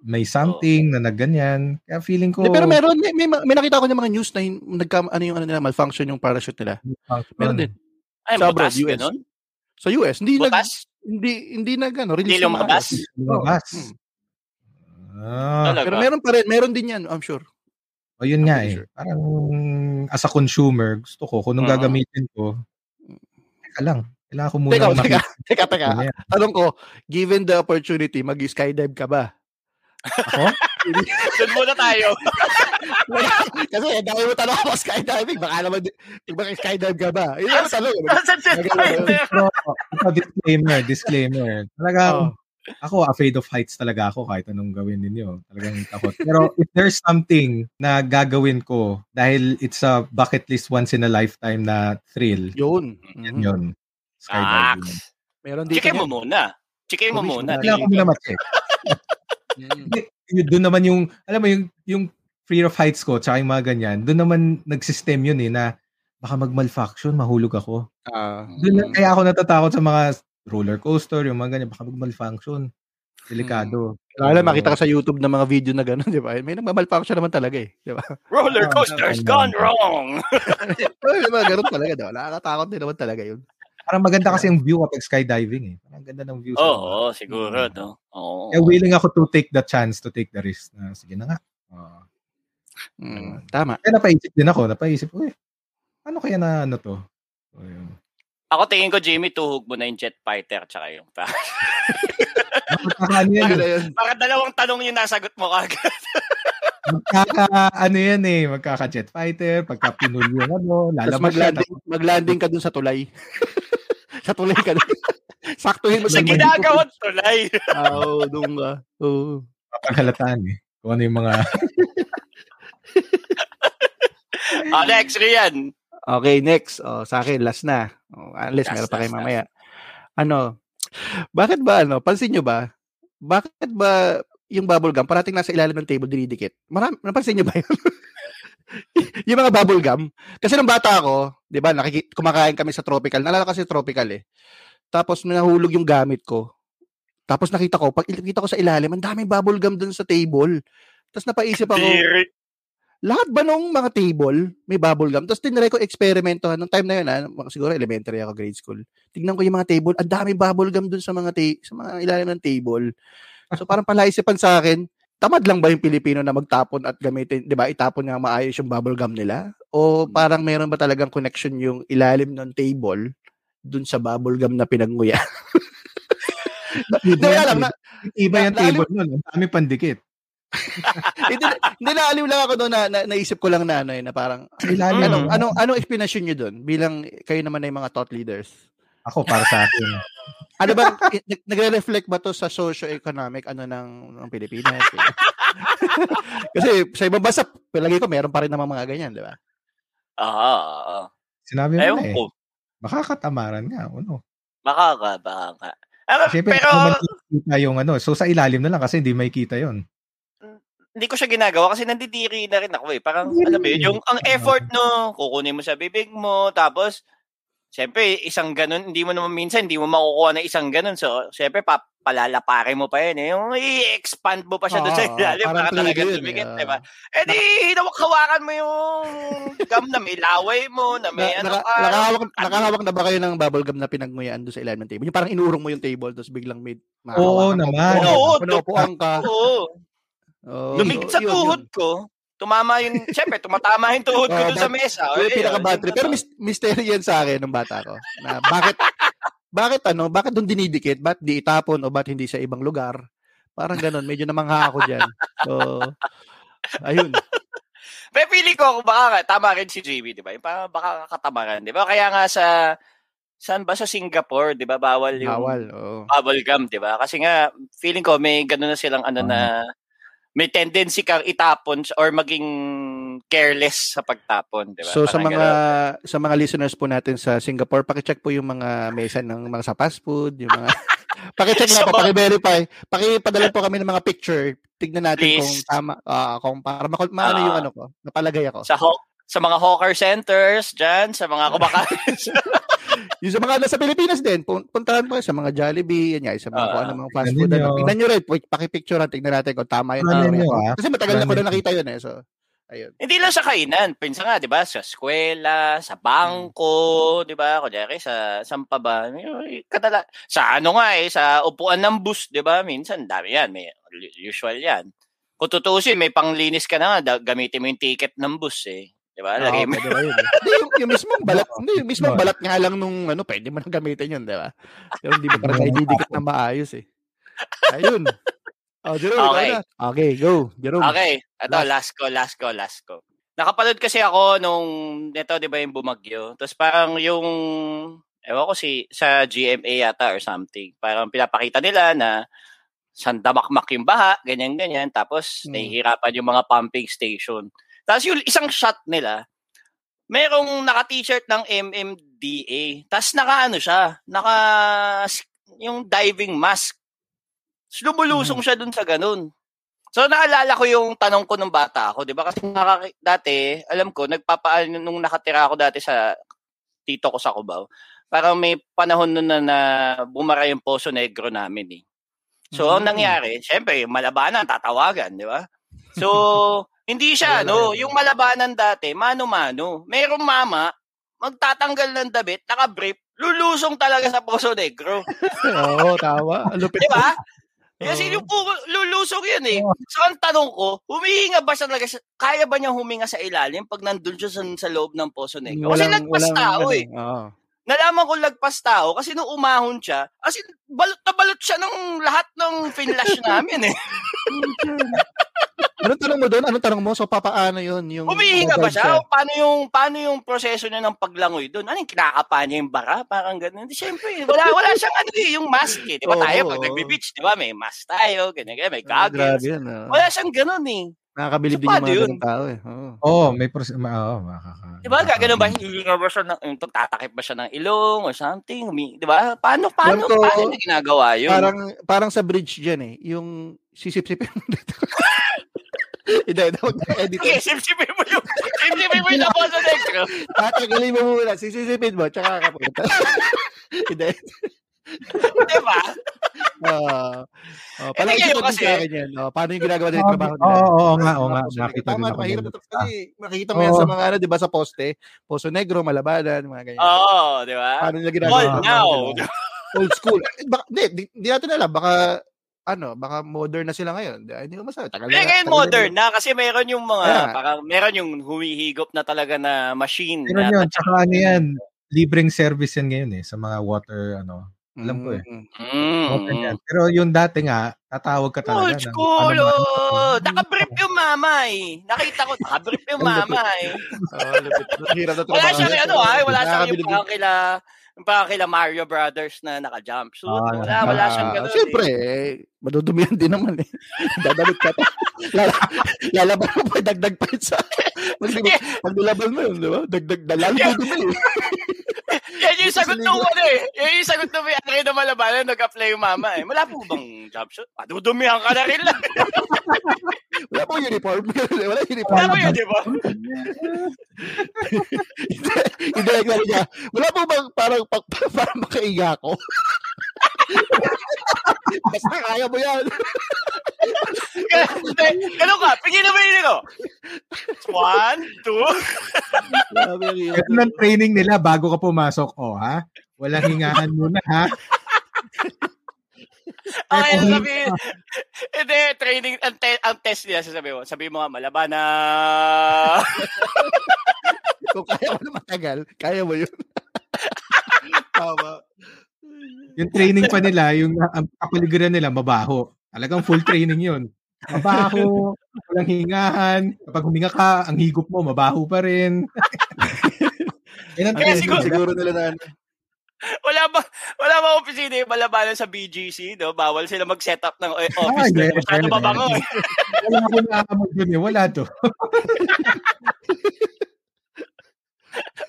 [SPEAKER 2] may something na nagganyan. Kaya feeling ko,
[SPEAKER 1] Hindi, pero meron, may, may, may nakita ko ng mga news na hin- nagka, ano yung ano nila, malfunction yung parachute nila. Meron din.
[SPEAKER 3] Ay,
[SPEAKER 1] Sa
[SPEAKER 3] butas,
[SPEAKER 1] US.
[SPEAKER 3] ganun?
[SPEAKER 1] Sa US, hindi nag,
[SPEAKER 3] Butas?
[SPEAKER 1] hindi, hindi nag, ano,
[SPEAKER 3] Hindi
[SPEAKER 1] release ng
[SPEAKER 3] lumabas?
[SPEAKER 2] Lumabas.
[SPEAKER 1] Hmm.
[SPEAKER 2] Ah,
[SPEAKER 3] Talaga?
[SPEAKER 1] Pero meron pa rin, meron din yan, I'm sure.
[SPEAKER 2] O yun nga
[SPEAKER 1] I'm
[SPEAKER 2] eh.
[SPEAKER 1] sure.
[SPEAKER 2] Parang as a consumer, gusto ko, kung nung
[SPEAKER 3] Oo.
[SPEAKER 2] gagamitin ko, teka lang. Kailangan ko muna
[SPEAKER 1] Teka, teka,
[SPEAKER 2] makita.
[SPEAKER 1] teka, teka.
[SPEAKER 2] Ano.
[SPEAKER 1] Tanong ko, given the opportunity, mag-skydive ka ba?
[SPEAKER 2] Ako?
[SPEAKER 3] Doon muna tayo. <laughs>
[SPEAKER 1] Kasi dami mo tanong ako skydiving, baka naman, baka skydive ka ba? Yun ang tanong. ano?
[SPEAKER 3] Nasaan si
[SPEAKER 2] ito, disclaimer, disclaimer. Talagang,
[SPEAKER 1] Oh.
[SPEAKER 2] Ako, afraid of heights talaga ako kahit anong gawin ninyo. Talagang takot. Pero if there's something na gagawin ko dahil it's a bucket list once in a lifetime na thrill,
[SPEAKER 1] Yun.
[SPEAKER 2] yan yun. Skydiving.
[SPEAKER 1] Meron dito
[SPEAKER 3] Chicken mo muna. Chicken mo muna.
[SPEAKER 1] na.
[SPEAKER 2] Kailangan ko muna ma-check. Yun, doon naman yung, alam mo yung, yung fear of heights ko, tsaka yung mga ganyan, doon naman nag-system yun eh, na baka mag-malfunction, mahulog ako.
[SPEAKER 1] Ah.
[SPEAKER 2] Doon na, kaya ako natatakot sa mga roller coaster, yung mga ganyan, baka mag-malfunction. Delikado.
[SPEAKER 1] Lalo makita ka sa YouTube ng mga video na gano'n, <laughs> di ba? May nagmamalfunction naman talaga eh. Di ba?
[SPEAKER 3] Roller coaster's gone wrong. <laughs>
[SPEAKER 1] Mga ganun talaga, di ba? Nakakatakot din naman talaga yun.
[SPEAKER 2] Parang maganda kasi yung view kapag skydiving eh. Parang ganda ng view. sa-
[SPEAKER 3] Oo, siguro, no? Oo.
[SPEAKER 2] Kaya willing ako to take the chance to take the risk. Na, sige na nga. Oo.
[SPEAKER 1] Mm, tama.
[SPEAKER 2] Kaya napaisip din ako. Napaisip, uy, ano kaya na ano to? So, yun.
[SPEAKER 3] Ako tingin ko, Jimmy, tuhog mo na yung jet fighter tsaka yung pa.
[SPEAKER 2] Magkaka, ano yan, eh.
[SPEAKER 1] yun?
[SPEAKER 3] Para dalawang tanong yung nasagot mo kagad.
[SPEAKER 2] magkaka, ano yan eh, magkaka jet fighter, pagka pinul yung ano, siya.
[SPEAKER 1] mag-landing, mag-landing ka dun sa tulay. <laughs> sa tulay ka dun. <laughs> Saktuhin mo
[SPEAKER 3] Sa ginagawang tulay.
[SPEAKER 1] Oo, doon ka. Oo.
[SPEAKER 2] Paghalataan eh. Kung ano yung mga, <laughs>
[SPEAKER 3] Ah, next, Rian.
[SPEAKER 1] Okay, next. Oh, sa akin, last na. Oh, unless
[SPEAKER 3] Last,
[SPEAKER 1] meron pa kayo
[SPEAKER 3] last,
[SPEAKER 1] mamaya. Ano, bakit ba, ano, pansin nyo ba, bakit ba yung bubble gum parating nasa ilalim ng table dinidikit? Marami, napansin nyo ba yun? <laughs> yung mga bubble gum. Kasi nung bata ako, di ba, nakiki- kumakain kami sa tropical. Nalala kasi tropical eh. Tapos nahulog yung gamit ko. Tapos nakita ko, pag nakita ko sa ilalim, ang daming bubble gum dun sa table. Tapos napaisip ako,
[SPEAKER 3] Diri.
[SPEAKER 1] Lahat ba nung mga table may bubble gum? Tapos tinry ko eksperimento nung time na yun, ah, mga- siguro elementary ako, grade school. Tignan ko yung mga table, ang dami bubble gum dun sa mga ta- sa mga ilalim ng table. So <laughs> parang palaisipan sa akin, tamad lang ba yung Pilipino na magtapon at gamitin, 'di ba? Itapon nga maayos yung bubble gum nila o parang meron ba talagang connection yung ilalim ng table dun sa bubble gum na pinanguya? <laughs> Hindi alam na,
[SPEAKER 2] Iba yung table nun. Ang dami pandikit. <laughs>
[SPEAKER 1] hindi, hindi naaliw lang ako doon na, na, naisip ko lang na ano eh, na parang <clears throat>
[SPEAKER 2] Sa ilalim.
[SPEAKER 1] anong
[SPEAKER 2] no?
[SPEAKER 1] anong anong explanation niyo doon bilang kayo naman ay mga thought leaders?
[SPEAKER 2] Ako, para sa akin. <laughs>
[SPEAKER 1] Ano ba nag- nagre-reflect ba to sa socio-economic ano ng ng Pilipinas? <laughs> Kasi sa ibang bansa, palagi ko meron pa rin naman mga ganyan, di ba?
[SPEAKER 3] Oo.
[SPEAKER 2] Sinabi mo
[SPEAKER 3] Ewan
[SPEAKER 2] na eh.
[SPEAKER 3] ko.
[SPEAKER 2] Makakatamaran nga. Ano?
[SPEAKER 3] Baka ka, baka ka. Ah,
[SPEAKER 2] Siyempre,
[SPEAKER 3] pero
[SPEAKER 2] pero, makikita yung ano. So, sa ilalim na lang kasi hindi may kita yon
[SPEAKER 3] hindi ko siya ginagawa kasi nandidiri na rin ako eh. Parang, alam mo yun, yung ang effort no, kukunin mo sa bibig mo, tapos, siyempre, isang ganun, hindi mo naman minsan, hindi mo makukuha ng isang ganun. So, siyempre, pa, palalapare mo pa yun eh. Yung i-expand mo pa siya doon sa ilalim
[SPEAKER 1] parang
[SPEAKER 3] para talaga tumigit,
[SPEAKER 1] eh.
[SPEAKER 3] di ba? Eh di, hawak-hawakan mo yung gum na may laway mo, na may
[SPEAKER 1] Na,
[SPEAKER 3] ano
[SPEAKER 1] naka,
[SPEAKER 3] ka.
[SPEAKER 1] nakahawak, nakahawak na ba kayo ng bubble gum na pinagmuyaan doon sa ilalim ng table? Yung parang inuurong mo yung table tapos biglang may
[SPEAKER 2] Oo
[SPEAKER 1] mo.
[SPEAKER 2] naman.
[SPEAKER 3] Oo,
[SPEAKER 1] Pinupuan ka.
[SPEAKER 3] Oo.
[SPEAKER 1] Oo,
[SPEAKER 3] Lumikit sa
[SPEAKER 1] yun, yun.
[SPEAKER 3] tuhod ko. Tumama yung, siyempre, tumatama yung tuhod ko
[SPEAKER 1] Oo,
[SPEAKER 3] doon sa mesa.
[SPEAKER 1] Yung
[SPEAKER 3] Ayun,
[SPEAKER 1] pinaka bad
[SPEAKER 3] yun
[SPEAKER 1] trip. Pero mis- mystery yan sa akin nung bata ko. Na bakit, bakit ano, bakit doon dinidikit? Ba't di itapon o ba't hindi sa ibang lugar? Parang ganun. Medyo namangha ako dyan. So, ayun.
[SPEAKER 3] Pero pili ko kung baka tama rin si JB, di ba? Yung parang baka katamaran, di ba? Kaya nga sa saan ba sa Singapore, di ba? Bawal yung
[SPEAKER 1] Bawal. Oo.
[SPEAKER 3] bubble gum, di ba? Kasi nga feeling ko may gano'n na silang ano na may tendency kang itapon or maging careless sa pagtapon, di ba?
[SPEAKER 1] So sa
[SPEAKER 3] Parang
[SPEAKER 1] mga
[SPEAKER 3] ganun.
[SPEAKER 1] sa mga listeners po natin sa Singapore, paki-check po yung mga mesa ng mga sa fast food, yung mga <laughs> paki-check
[SPEAKER 3] Sa
[SPEAKER 1] na po,
[SPEAKER 3] mga-
[SPEAKER 1] paki-verify. Paki-padala po kami ng mga picture. Tignan natin
[SPEAKER 3] Please.
[SPEAKER 1] kung tama ah, kung para makul- maano yung
[SPEAKER 3] Ah.
[SPEAKER 1] ano ko, napalagay ako.
[SPEAKER 3] sa haw- sa mga hawker centers diyan, sa mga kumakain. <laughs>
[SPEAKER 1] Yung sa mga nasa Pilipinas din, pun- puntahan kayo sa mga Jollibee, yan nga, sa mga kung ano mga fast food. Ano.
[SPEAKER 2] nyo.
[SPEAKER 1] Tignan nyo rin, pakipicturean, tignan natin kung tama yun.
[SPEAKER 2] Nyo,
[SPEAKER 1] yun.
[SPEAKER 2] ah.
[SPEAKER 1] Kasi matagal na ko na nakita yun eh. So, ayun.
[SPEAKER 3] Hindi lang sa kainan, pinsan nga, 'di ba? Sa eskwela, sa bangko, 'di ba? Kunyari sa saan pa ba? Kadala sa ano nga eh, sa upuan ng bus, 'di ba? Minsan dami 'yan, may usual 'yan. Kung tutusin, may panglinis ka na nga, gamitin mo yung ticket ng bus eh. 'Di ba? Lagay
[SPEAKER 1] Oo,
[SPEAKER 3] mo.
[SPEAKER 1] pwede ba <laughs> yun, eh. Hindi, yung, yung mismong balat, <laughs> hindi, yung mismong
[SPEAKER 2] Oo.
[SPEAKER 1] balat nga lang nung ano, pwede mo nang gamitin yun, di ba? Pero hindi mo parang naididikit na maayos eh. Ayun. Oh, Jerome,
[SPEAKER 3] Okay.
[SPEAKER 1] na. Okay, go. Jerome.
[SPEAKER 3] Okay, ito
[SPEAKER 1] Last.
[SPEAKER 3] last ko, last ko, last ko. Nakapanood kasi ako nung neto 'di ba yung bumagyo. Tapos parang yung ewan ko si sa GMA yata or something. Parang pinapakita nila na sandamakmak yung baha, ganyan ganyan. Tapos
[SPEAKER 1] Hmm.
[SPEAKER 3] nahihirapan yung mga pumping station. Tapos yung isang shot nila, merong naka-t-shirt ng MMDA. Tapos naka ano siya, naka yung diving mask. Tapos Lumulusong siya dun sa ganun. So naalala ko yung tanong ko nung bata ako, 'di ba? Kasi nakaki- dati, alam ko, nagpapaano nung nakatira ako dati sa tito ko sa Cubao. Parang may panahon nun na, na bumara yung Poso Negro namin eh. So, ang
[SPEAKER 1] Mm.
[SPEAKER 3] nangyari, syempre, malabanan, tatawagan, di ba? So, <laughs> hindi siya,
[SPEAKER 1] Wala
[SPEAKER 3] no?
[SPEAKER 1] yun.
[SPEAKER 3] Yung malabanan dati, mano-mano. Merong mama, magtatanggal ng damit, naka-brief, lulusong talaga sa Poso Negro. <laughs>
[SPEAKER 1] Oo, tawa. Ang lupit.
[SPEAKER 3] Di ba? Kasi yung puro, lulusong yun eh. So, ang tanong ko, humihinga ba siya talaga, kaya ba niya huminga sa ilalim pag nandun siya sa, sa loob ng Poso Negro? Kasi lagpas tao
[SPEAKER 1] ano,
[SPEAKER 3] eh.
[SPEAKER 1] Oo.
[SPEAKER 3] Nalaman ko lagpas tao kasi nung umahon siya, as in, balot na balot siya ng lahat ng finlash namin eh. <laughs>
[SPEAKER 1] Anong tanong mo doon? Anong tanong mo? So, papaano yun? Yung
[SPEAKER 3] Humihinga ba siya? O paano yung, paano yung proseso niya ng paglangoy doon? Ano yung kinakapa niya yung bara? Parang ganun. Hindi, syempre, wala, wala siyang ano eh, yung mask eh. Di ba
[SPEAKER 1] Oo,
[SPEAKER 3] tayo, pag nagbe-beach, di ba, may mask tayo, ganyan, ganyan, may
[SPEAKER 1] Ah,
[SPEAKER 3] goggles.
[SPEAKER 1] grabe yan. ah.
[SPEAKER 3] Wala siyang ganun eh.
[SPEAKER 1] Nakakabilib
[SPEAKER 3] So,
[SPEAKER 1] din yung mga
[SPEAKER 3] yun?
[SPEAKER 1] tao eh. Oo.
[SPEAKER 2] Oo, may pros... Ma- Oo, makaka...
[SPEAKER 3] Di ba, gagano ba? Hihinga ba siya ng, yung tatakip ba siya ng ilong or something? Di ba? Paano, paano,
[SPEAKER 1] Alam ko,
[SPEAKER 3] paano niya ginagawa yun?
[SPEAKER 1] Parang parang sa bridge diyan eh, yung sisip-sipin mo dito. <laughs> <laughs> Hindi, hindi, huwag na edit.
[SPEAKER 3] Okay, sip-sipin mo yung, sip-sipin mo yung Poso Negro.
[SPEAKER 1] Tatagalin mo muna, sisipin mo, tsaka kakapunta. <laughs> Hindi.
[SPEAKER 3] Di ba?
[SPEAKER 1] Uh, uh,
[SPEAKER 3] Eh, ngayon
[SPEAKER 1] din
[SPEAKER 3] kasi-
[SPEAKER 1] sa akin yan. Oh, paano yung ginagawa nila
[SPEAKER 2] Oo,
[SPEAKER 1] yung trabaho nila?
[SPEAKER 2] oo, oo nga, oo nga. Nakita.
[SPEAKER 1] Tama,
[SPEAKER 2] din ako
[SPEAKER 1] mahirap ito. Kasi makikita mo yan
[SPEAKER 2] Oo.
[SPEAKER 1] sa mga ano, di ba, sa poste. Poso Negro, Malabanan, mga ganyan.
[SPEAKER 3] Oo, di ba?
[SPEAKER 1] Paano nila ginagawa? Yung
[SPEAKER 3] now.
[SPEAKER 1] Old school. Eh, baka, di, di, di natin alam. Baka, ano, baka modern na sila ngayon. Di, hindi ko masabi. Tagal
[SPEAKER 3] Kaya ngayon
[SPEAKER 1] tagal na-
[SPEAKER 3] modern na kasi meron yung mga,
[SPEAKER 1] nga.
[SPEAKER 3] parang meron yung humihigop na talaga na machine.
[SPEAKER 2] Pero
[SPEAKER 3] na,
[SPEAKER 2] yun, tsaka ano yan, libreng service yan ngayon eh, sa mga water, ano, Alam ko eh.
[SPEAKER 3] Mm.
[SPEAKER 2] Oo, ganyan. Pero yung dati nga, tatawag ka talaga.
[SPEAKER 3] Old
[SPEAKER 2] ng
[SPEAKER 3] school,
[SPEAKER 2] ano
[SPEAKER 3] oh. Nakabrief yung mama eh. Nakita ko, nakabrief yung mama eh.
[SPEAKER 1] Oh, lupit. <laughs> Hirap na
[SPEAKER 3] Wala siyang ano ah, wala siyang yung parang kila, yung parang kila Mario Brothers na naka-jumpsuit.
[SPEAKER 2] Ah,
[SPEAKER 3] wala, wala siyang
[SPEAKER 1] Ah,
[SPEAKER 3] ganun.
[SPEAKER 1] Siyempre, eh, madudumihan din naman eh. <laughs> Dadamit ka pa. Lala, lalaban mo pa, dagdag pa yun sa... Nilaban mo yun, di ba? Dagdag na, lalo dudumi eh. <laughs>
[SPEAKER 3] Yan yung sagot ng ano eh. Yan yung sagot ng may akin na malabanan, nag-apply yung mama eh. Wala po bang jumpsuit? Madudumihan ka na rin lang. <laughs>
[SPEAKER 1] Wala po uniform. Wala uniform.
[SPEAKER 3] Wala di ba?
[SPEAKER 1] Hindi, hindi niya. Wala po bang parang pa, pa, parang makaiga ko? Basta kaya mo yan.
[SPEAKER 3] Ganun ka, pigilan mo yun ko. One, two.
[SPEAKER 2] Ganun ang training nila bago ka pumasok. O, ha? Walang <laughs> hingahan muna, ha?
[SPEAKER 3] Ay,
[SPEAKER 2] kung-
[SPEAKER 3] sabi, hindi, training, ang, te- ang test nila, sasabi mo, sabi mo nga, malaban na.
[SPEAKER 1] Kung kaya mo na matagal, kaya mo yun. <laughs> Tama.
[SPEAKER 2] Yung training pa nila, yung ang kapaligiran nila, mabaho. Talagang full <laughs> training yun. Mabaho, walang hingahan. Kapag huminga ka, ang higop mo, mabaho pa rin. <laughs> Yan ang training
[SPEAKER 3] siguro-
[SPEAKER 2] nila.
[SPEAKER 1] siguro nila na ano.
[SPEAKER 3] wala ba, wala ba opisina yung malabanan sa BGC, no? Bawal sila mag-set up ng eh, office.
[SPEAKER 2] Ah,
[SPEAKER 3] Ah,
[SPEAKER 2] yes,
[SPEAKER 3] Masyado mabango. eh.
[SPEAKER 2] Wala akong nakakamag dun eh. Wala to. <laughs>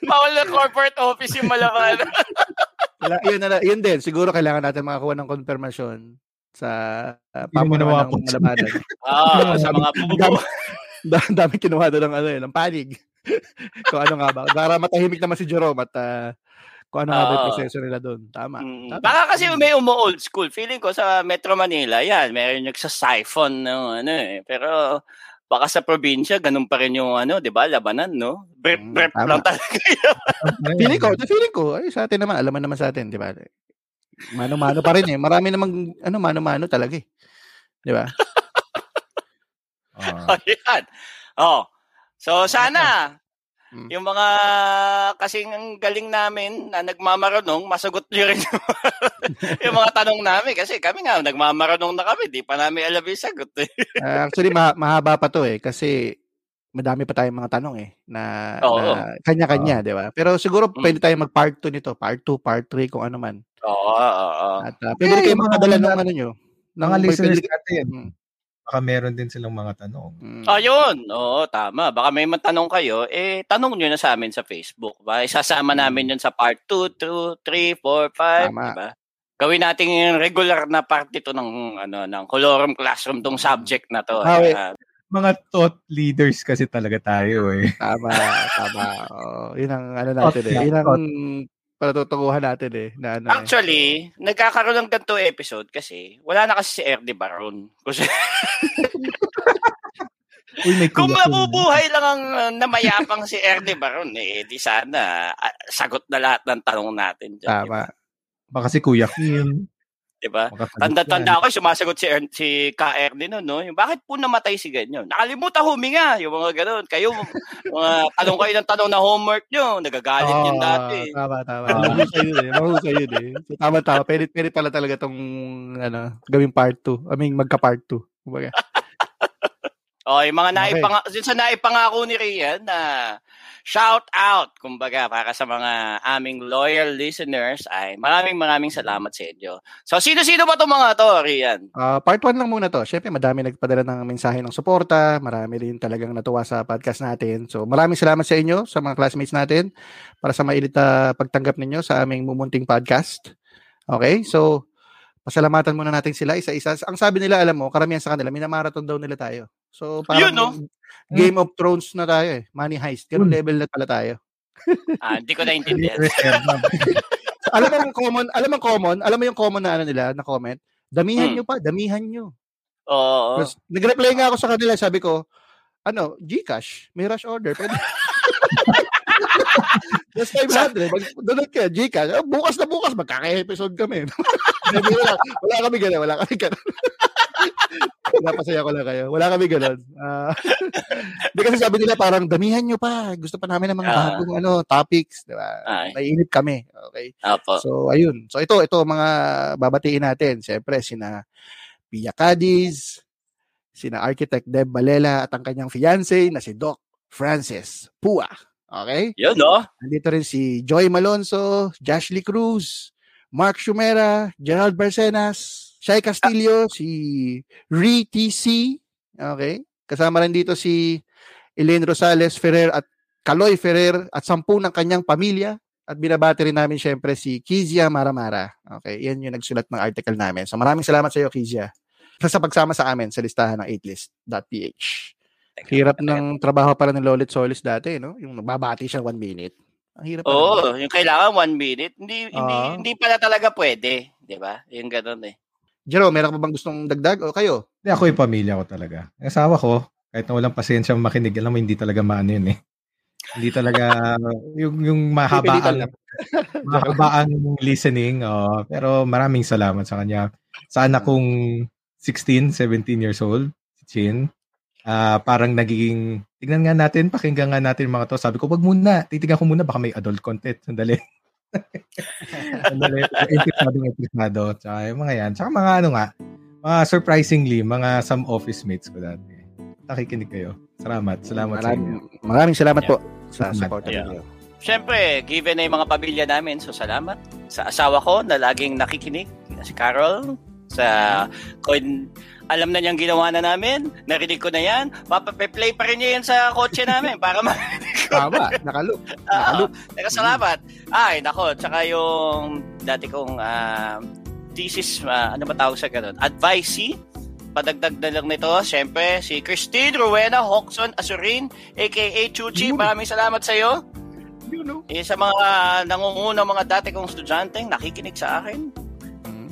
[SPEAKER 3] Bawal na corporate office yung.
[SPEAKER 1] Wala, yun, na, yun din. Siguro kailangan natin makakuha ng konfirmasyon sa uh, pamunuan ng
[SPEAKER 2] nawapansin.
[SPEAKER 1] malabanan. <laughs>
[SPEAKER 3] Ah, sa mga bubo.
[SPEAKER 1] dami, ang dami kinuha doon ng, ano, eh, ng panig. <laughs> kung ano nga ba. Para matahimik naman si Jerome at uh, kung ano nga ba yung
[SPEAKER 3] Oo.
[SPEAKER 1] proseso nila doon. Tama.
[SPEAKER 3] Mm.
[SPEAKER 1] Tama.
[SPEAKER 3] Baka kasi may umo-old school. Feeling ko sa Metro Manila, yan, meron yung sa siphon no, ano eh. Pero baka sa probinsya, ganun pa rin yung ano, di ba, labanan, no? Brep,
[SPEAKER 1] Mm,
[SPEAKER 3] brep
[SPEAKER 1] tama.
[SPEAKER 3] lang talaga yun. <laughs>
[SPEAKER 1] Feeling ko, feeling ko, ay sa atin naman, alaman naman sa atin, di ba? Mano-mano pa rin eh. Marami namang, ano, mano-mano talaga eh. Di ba?
[SPEAKER 2] Ah. <laughs>
[SPEAKER 3] Ayan. Oh. So, sana,
[SPEAKER 1] Mm.
[SPEAKER 3] yung mga kasing ang galing namin na nagmamaranong, masagot nyo rin yung, <laughs> yung mga tanong namin. Kasi kami nga, nagmamaranong na kami. Di pa namin alam yung sagot. Eh. <laughs>
[SPEAKER 1] Ah, actually, ma- mahaba pa to eh. Kasi madami pa tayong mga tanong eh. Na,
[SPEAKER 3] Oo.
[SPEAKER 1] na kanya-kanya, di ba? Pero siguro
[SPEAKER 3] Mm.
[SPEAKER 1] pwede tayong mag part 2 nito. Part 2, part 3, kung ano man.
[SPEAKER 3] Oo, oo, oo.
[SPEAKER 1] At uh, pwede
[SPEAKER 2] Eh,
[SPEAKER 1] kayo
[SPEAKER 2] mga-
[SPEAKER 1] magpadala ng ano nyo. ng-
[SPEAKER 2] Mga listeners natin,
[SPEAKER 1] Mm.
[SPEAKER 2] Baka meron din silang mga tanong.
[SPEAKER 1] Mm.
[SPEAKER 3] Ayun, oo, tama. Baka may matanong kayo, eh, tanong nyo na sa amin sa Facebook. Ba? Isasama namin yun sa part 2, 2, 3, 4, 5,
[SPEAKER 1] Tama.
[SPEAKER 3] diba? Gawin natin yung regular na part ito ng, ano, ng Colorum Classroom, tong subject na to.
[SPEAKER 1] Ah.
[SPEAKER 3] Ah,
[SPEAKER 2] Mga thought leaders kasi talaga tayo eh.
[SPEAKER 1] Tama, tama. Oh, yun ang ano natin eh. Yun ang patutunguhan natin eh. Na, ano, eh.
[SPEAKER 3] Actually, nagkakaroon ng ganito episode kasi wala na kasi si Erdi Baron. Kasi <laughs>
[SPEAKER 2] Uy, may
[SPEAKER 3] kung mabubuhay lang ang uh, namayapang si Erdi Baron, eh, di sana ah, sagot na lahat ng tanong natin. Dyan,
[SPEAKER 1] Tama.
[SPEAKER 2] Baka si Kuya Kim.
[SPEAKER 3] Di ba? Tanda-tanda ako, sumasagot si, er, si KR din nun, no? Yung, bakit po namatay si ganyan? Nakalimutan huminga, yung mga ganun. Kayo, mga tanong kayo ng tanong na homework nyo, nagagalit yun
[SPEAKER 1] Oo,
[SPEAKER 3] dati.
[SPEAKER 1] Tama, tama.
[SPEAKER 2] Ah.
[SPEAKER 1] Mahusay yun eh. Mahusay yun eh. So, tama, tama. Pwede, pwede pala talaga tong ano, gawing part 2. I mean, magka-part 2. Kumbaga. <laughs>
[SPEAKER 3] O, yung mga
[SPEAKER 1] Okay.
[SPEAKER 3] naipang, yun sa naipangako ni Rian na shout out, kumbaga, para sa mga aming loyal listeners, ay maraming maraming salamat sa inyo. So, sino-sino ba itong mga to, Rian?
[SPEAKER 1] Ah, part 1 lang muna to. Siyempre, madami nagpadala ng mensahe ng suporta. Marami rin talagang natuwa sa podcast natin. So, maraming salamat sa inyo, sa mga classmates natin, para sa mailit na pagtanggap ninyo sa aming mumunting podcast. Okay? So, pasalamatan muna natin sila isa-isa. Ang sabi nila, alam mo, karamihan sa kanila, minamarathon daw nila tayo. So, parang
[SPEAKER 3] Yun, no?
[SPEAKER 1] Game of Thrones na tayo eh. Money heist. Ganun
[SPEAKER 2] Hmm.
[SPEAKER 1] level na pala tayo.
[SPEAKER 3] Ah, hindi ko <laughs> naintindihan.
[SPEAKER 2] Reserva.
[SPEAKER 1] alam mo yung common, alam mo common, alam mo yung common na ano nila, na comment? Damihan
[SPEAKER 3] Hmm.
[SPEAKER 1] nyo pa, damihan nyo.
[SPEAKER 3] Oo.
[SPEAKER 1] Tapos, nag-reply nga ako sa kanila, sabi ko, ano, Gcash, may rush order. Pwede. Just <laughs> 500. <laughs> Mag, donate ka, Gcash. Oh, bukas na bukas, magkaka-episode kami. Lang, wala kami gano'n, wala kami gano'n. Napasaya ko lang kayo. Wala kami ganun. <laughs> Uh, di kasi sabi nila parang damihan nyo pa. Gusto pa namin ng mga uh, bagong ano, topics. Di ba? Naiinip kami. Okay.
[SPEAKER 3] Apo.
[SPEAKER 1] So, ayun. So, ito, ito mga babatiin natin. Siyempre, sina Pia Cadiz, sina Architect Deb Balela at ang kanyang fiancé na si Doc Francis Pua. Okay?
[SPEAKER 3] Yun, no?
[SPEAKER 1] Nandito rin si Joy Malonzo, Jashly Cruz, Mark Shumera, Gerald Barcenas, Shai Castillo, ah. si Ree TC, okay? Kasama rin dito si Elaine Rosales Ferrer at Kaloy Ferrer at sampu ng kanyang pamilya. At binabati rin namin syempre si Kizia Maramara. Okay, yan yung nagsulat ng article namin. So maraming salamat sa iyo, Kizia. Sa pagsama sa amin sa listahan ng 8list.ph. Hirap ng trabaho para ni Lolit Solis dati, no? Yung nagbabati siya one minute. Ang hirap.
[SPEAKER 3] Oo, oh, yung kailangan one minute. Hindi, uh, hindi, ah. hindi pala talaga pwede. Di ba? Yung ganun eh.
[SPEAKER 1] Jero, meron ka ba bang gustong dagdag o kayo?
[SPEAKER 2] Hindi, ako yung pamilya ko talaga. Yung asawa ko, kahit na walang pasensya makinig, alam mo, hindi talaga maano yun eh. Hindi talaga, <laughs> yung, yung mahabaan, mahabaan listening. Oh, pero maraming salamat sa kanya. Sa anak kong 16, 17 years old, si Chin, uh, parang nagiging, tignan nga natin, pakinggan nga natin mga to. Sabi ko, wag muna, titignan ko muna, baka may adult content. Sandali. <laughs> interesado, interesado. Tsaka yung mga yan. Tsaka mga ano nga, mga surprisingly, mga some office mates ko dati. Nakikinig kayo. Salamat. Salamat
[SPEAKER 1] maraming,
[SPEAKER 2] sa inyo.
[SPEAKER 1] Maraming salamat yeah. po sa support yeah. niyo.
[SPEAKER 3] Siyempre, given na yung mga pamilya namin, so salamat. Sa asawa ko na laging nakikinig, si Carol, sa coin alam na niyang ginawa na namin. Narinig ko na yan. Papaplay pa rin niya yan sa kotse namin para
[SPEAKER 1] ko. <laughs> Tama, nakalook. <laughs> Nakalook.
[SPEAKER 3] Uh, teka, salamat. Ay, nako. Tsaka yung dati kong uh, thesis, uh, ano ba tawag sa ganun? Advice padagdag na lang nito, syempre, si Christine Rowena Hoxon Asurin, aka Chuchi. Maraming salamat sa iyo. You know. Eh, sa mga uh, nangunguna mga dati kong estudyante nakikinig sa akin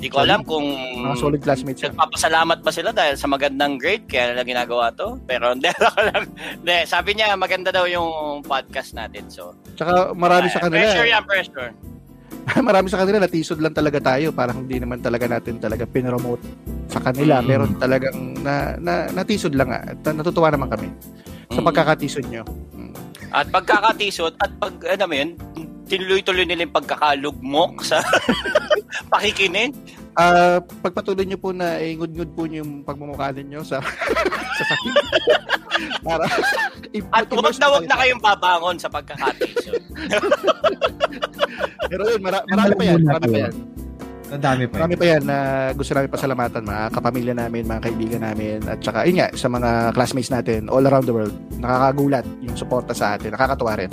[SPEAKER 3] hindi ko alam kung
[SPEAKER 1] mga solid classmates.
[SPEAKER 3] Nagpapasalamat ba sila dahil sa magandang grade kaya nila ginagawa to? Pero hindi <laughs> ako lang. Hindi, sabi niya maganda daw yung podcast natin. So,
[SPEAKER 1] Tsaka marami uh, sa kanila.
[SPEAKER 3] Pressure yan, pressure. <laughs>
[SPEAKER 1] marami sa kanila natisod lang talaga tayo parang hindi naman talaga natin talaga pinromote sa kanila mm. meron talagang na, na natisod lang at natutuwa naman kami sa mm. pagkakatisod nyo mm.
[SPEAKER 3] at pagkakatisod at pag ano yun tinuloy-tuloy nila yung pagkakalugmok sa <laughs> pakikinig.
[SPEAKER 1] Uh, pagpatuloy niyo po na eh, ngud-ngud po niyo yung pagmumukha ninyo sa <laughs> sa sakin.
[SPEAKER 3] Para At huwag na huwag na kayong babangon sa pagkakatisod. <laughs>
[SPEAKER 1] Pero yun, mara- marami pa yan. Marami pa yan.
[SPEAKER 2] Ang dami pa.
[SPEAKER 1] Marami pa yan na gusto namin pasalamatan mga kapamilya namin, mga kaibigan namin at saka yun nga sa mga classmates natin all around the world. Nakakagulat yung suporta sa atin. Nakakatuwa rin.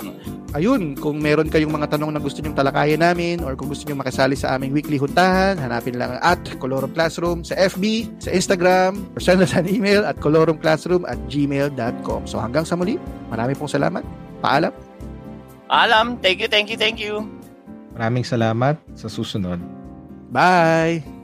[SPEAKER 1] Ayun, kung meron kayong mga tanong na gusto nyong talakayan namin or kung gusto nyong makisali sa aming weekly huntahan, hanapin lang at Colorum Classroom sa FB, sa Instagram, or send us an email at colorumclassroom at gmail.com. So hanggang sa muli, marami pong salamat. Paalam.
[SPEAKER 3] Paalam. Thank you, thank you, thank you.
[SPEAKER 2] Maraming salamat sa susunod.
[SPEAKER 1] Bye!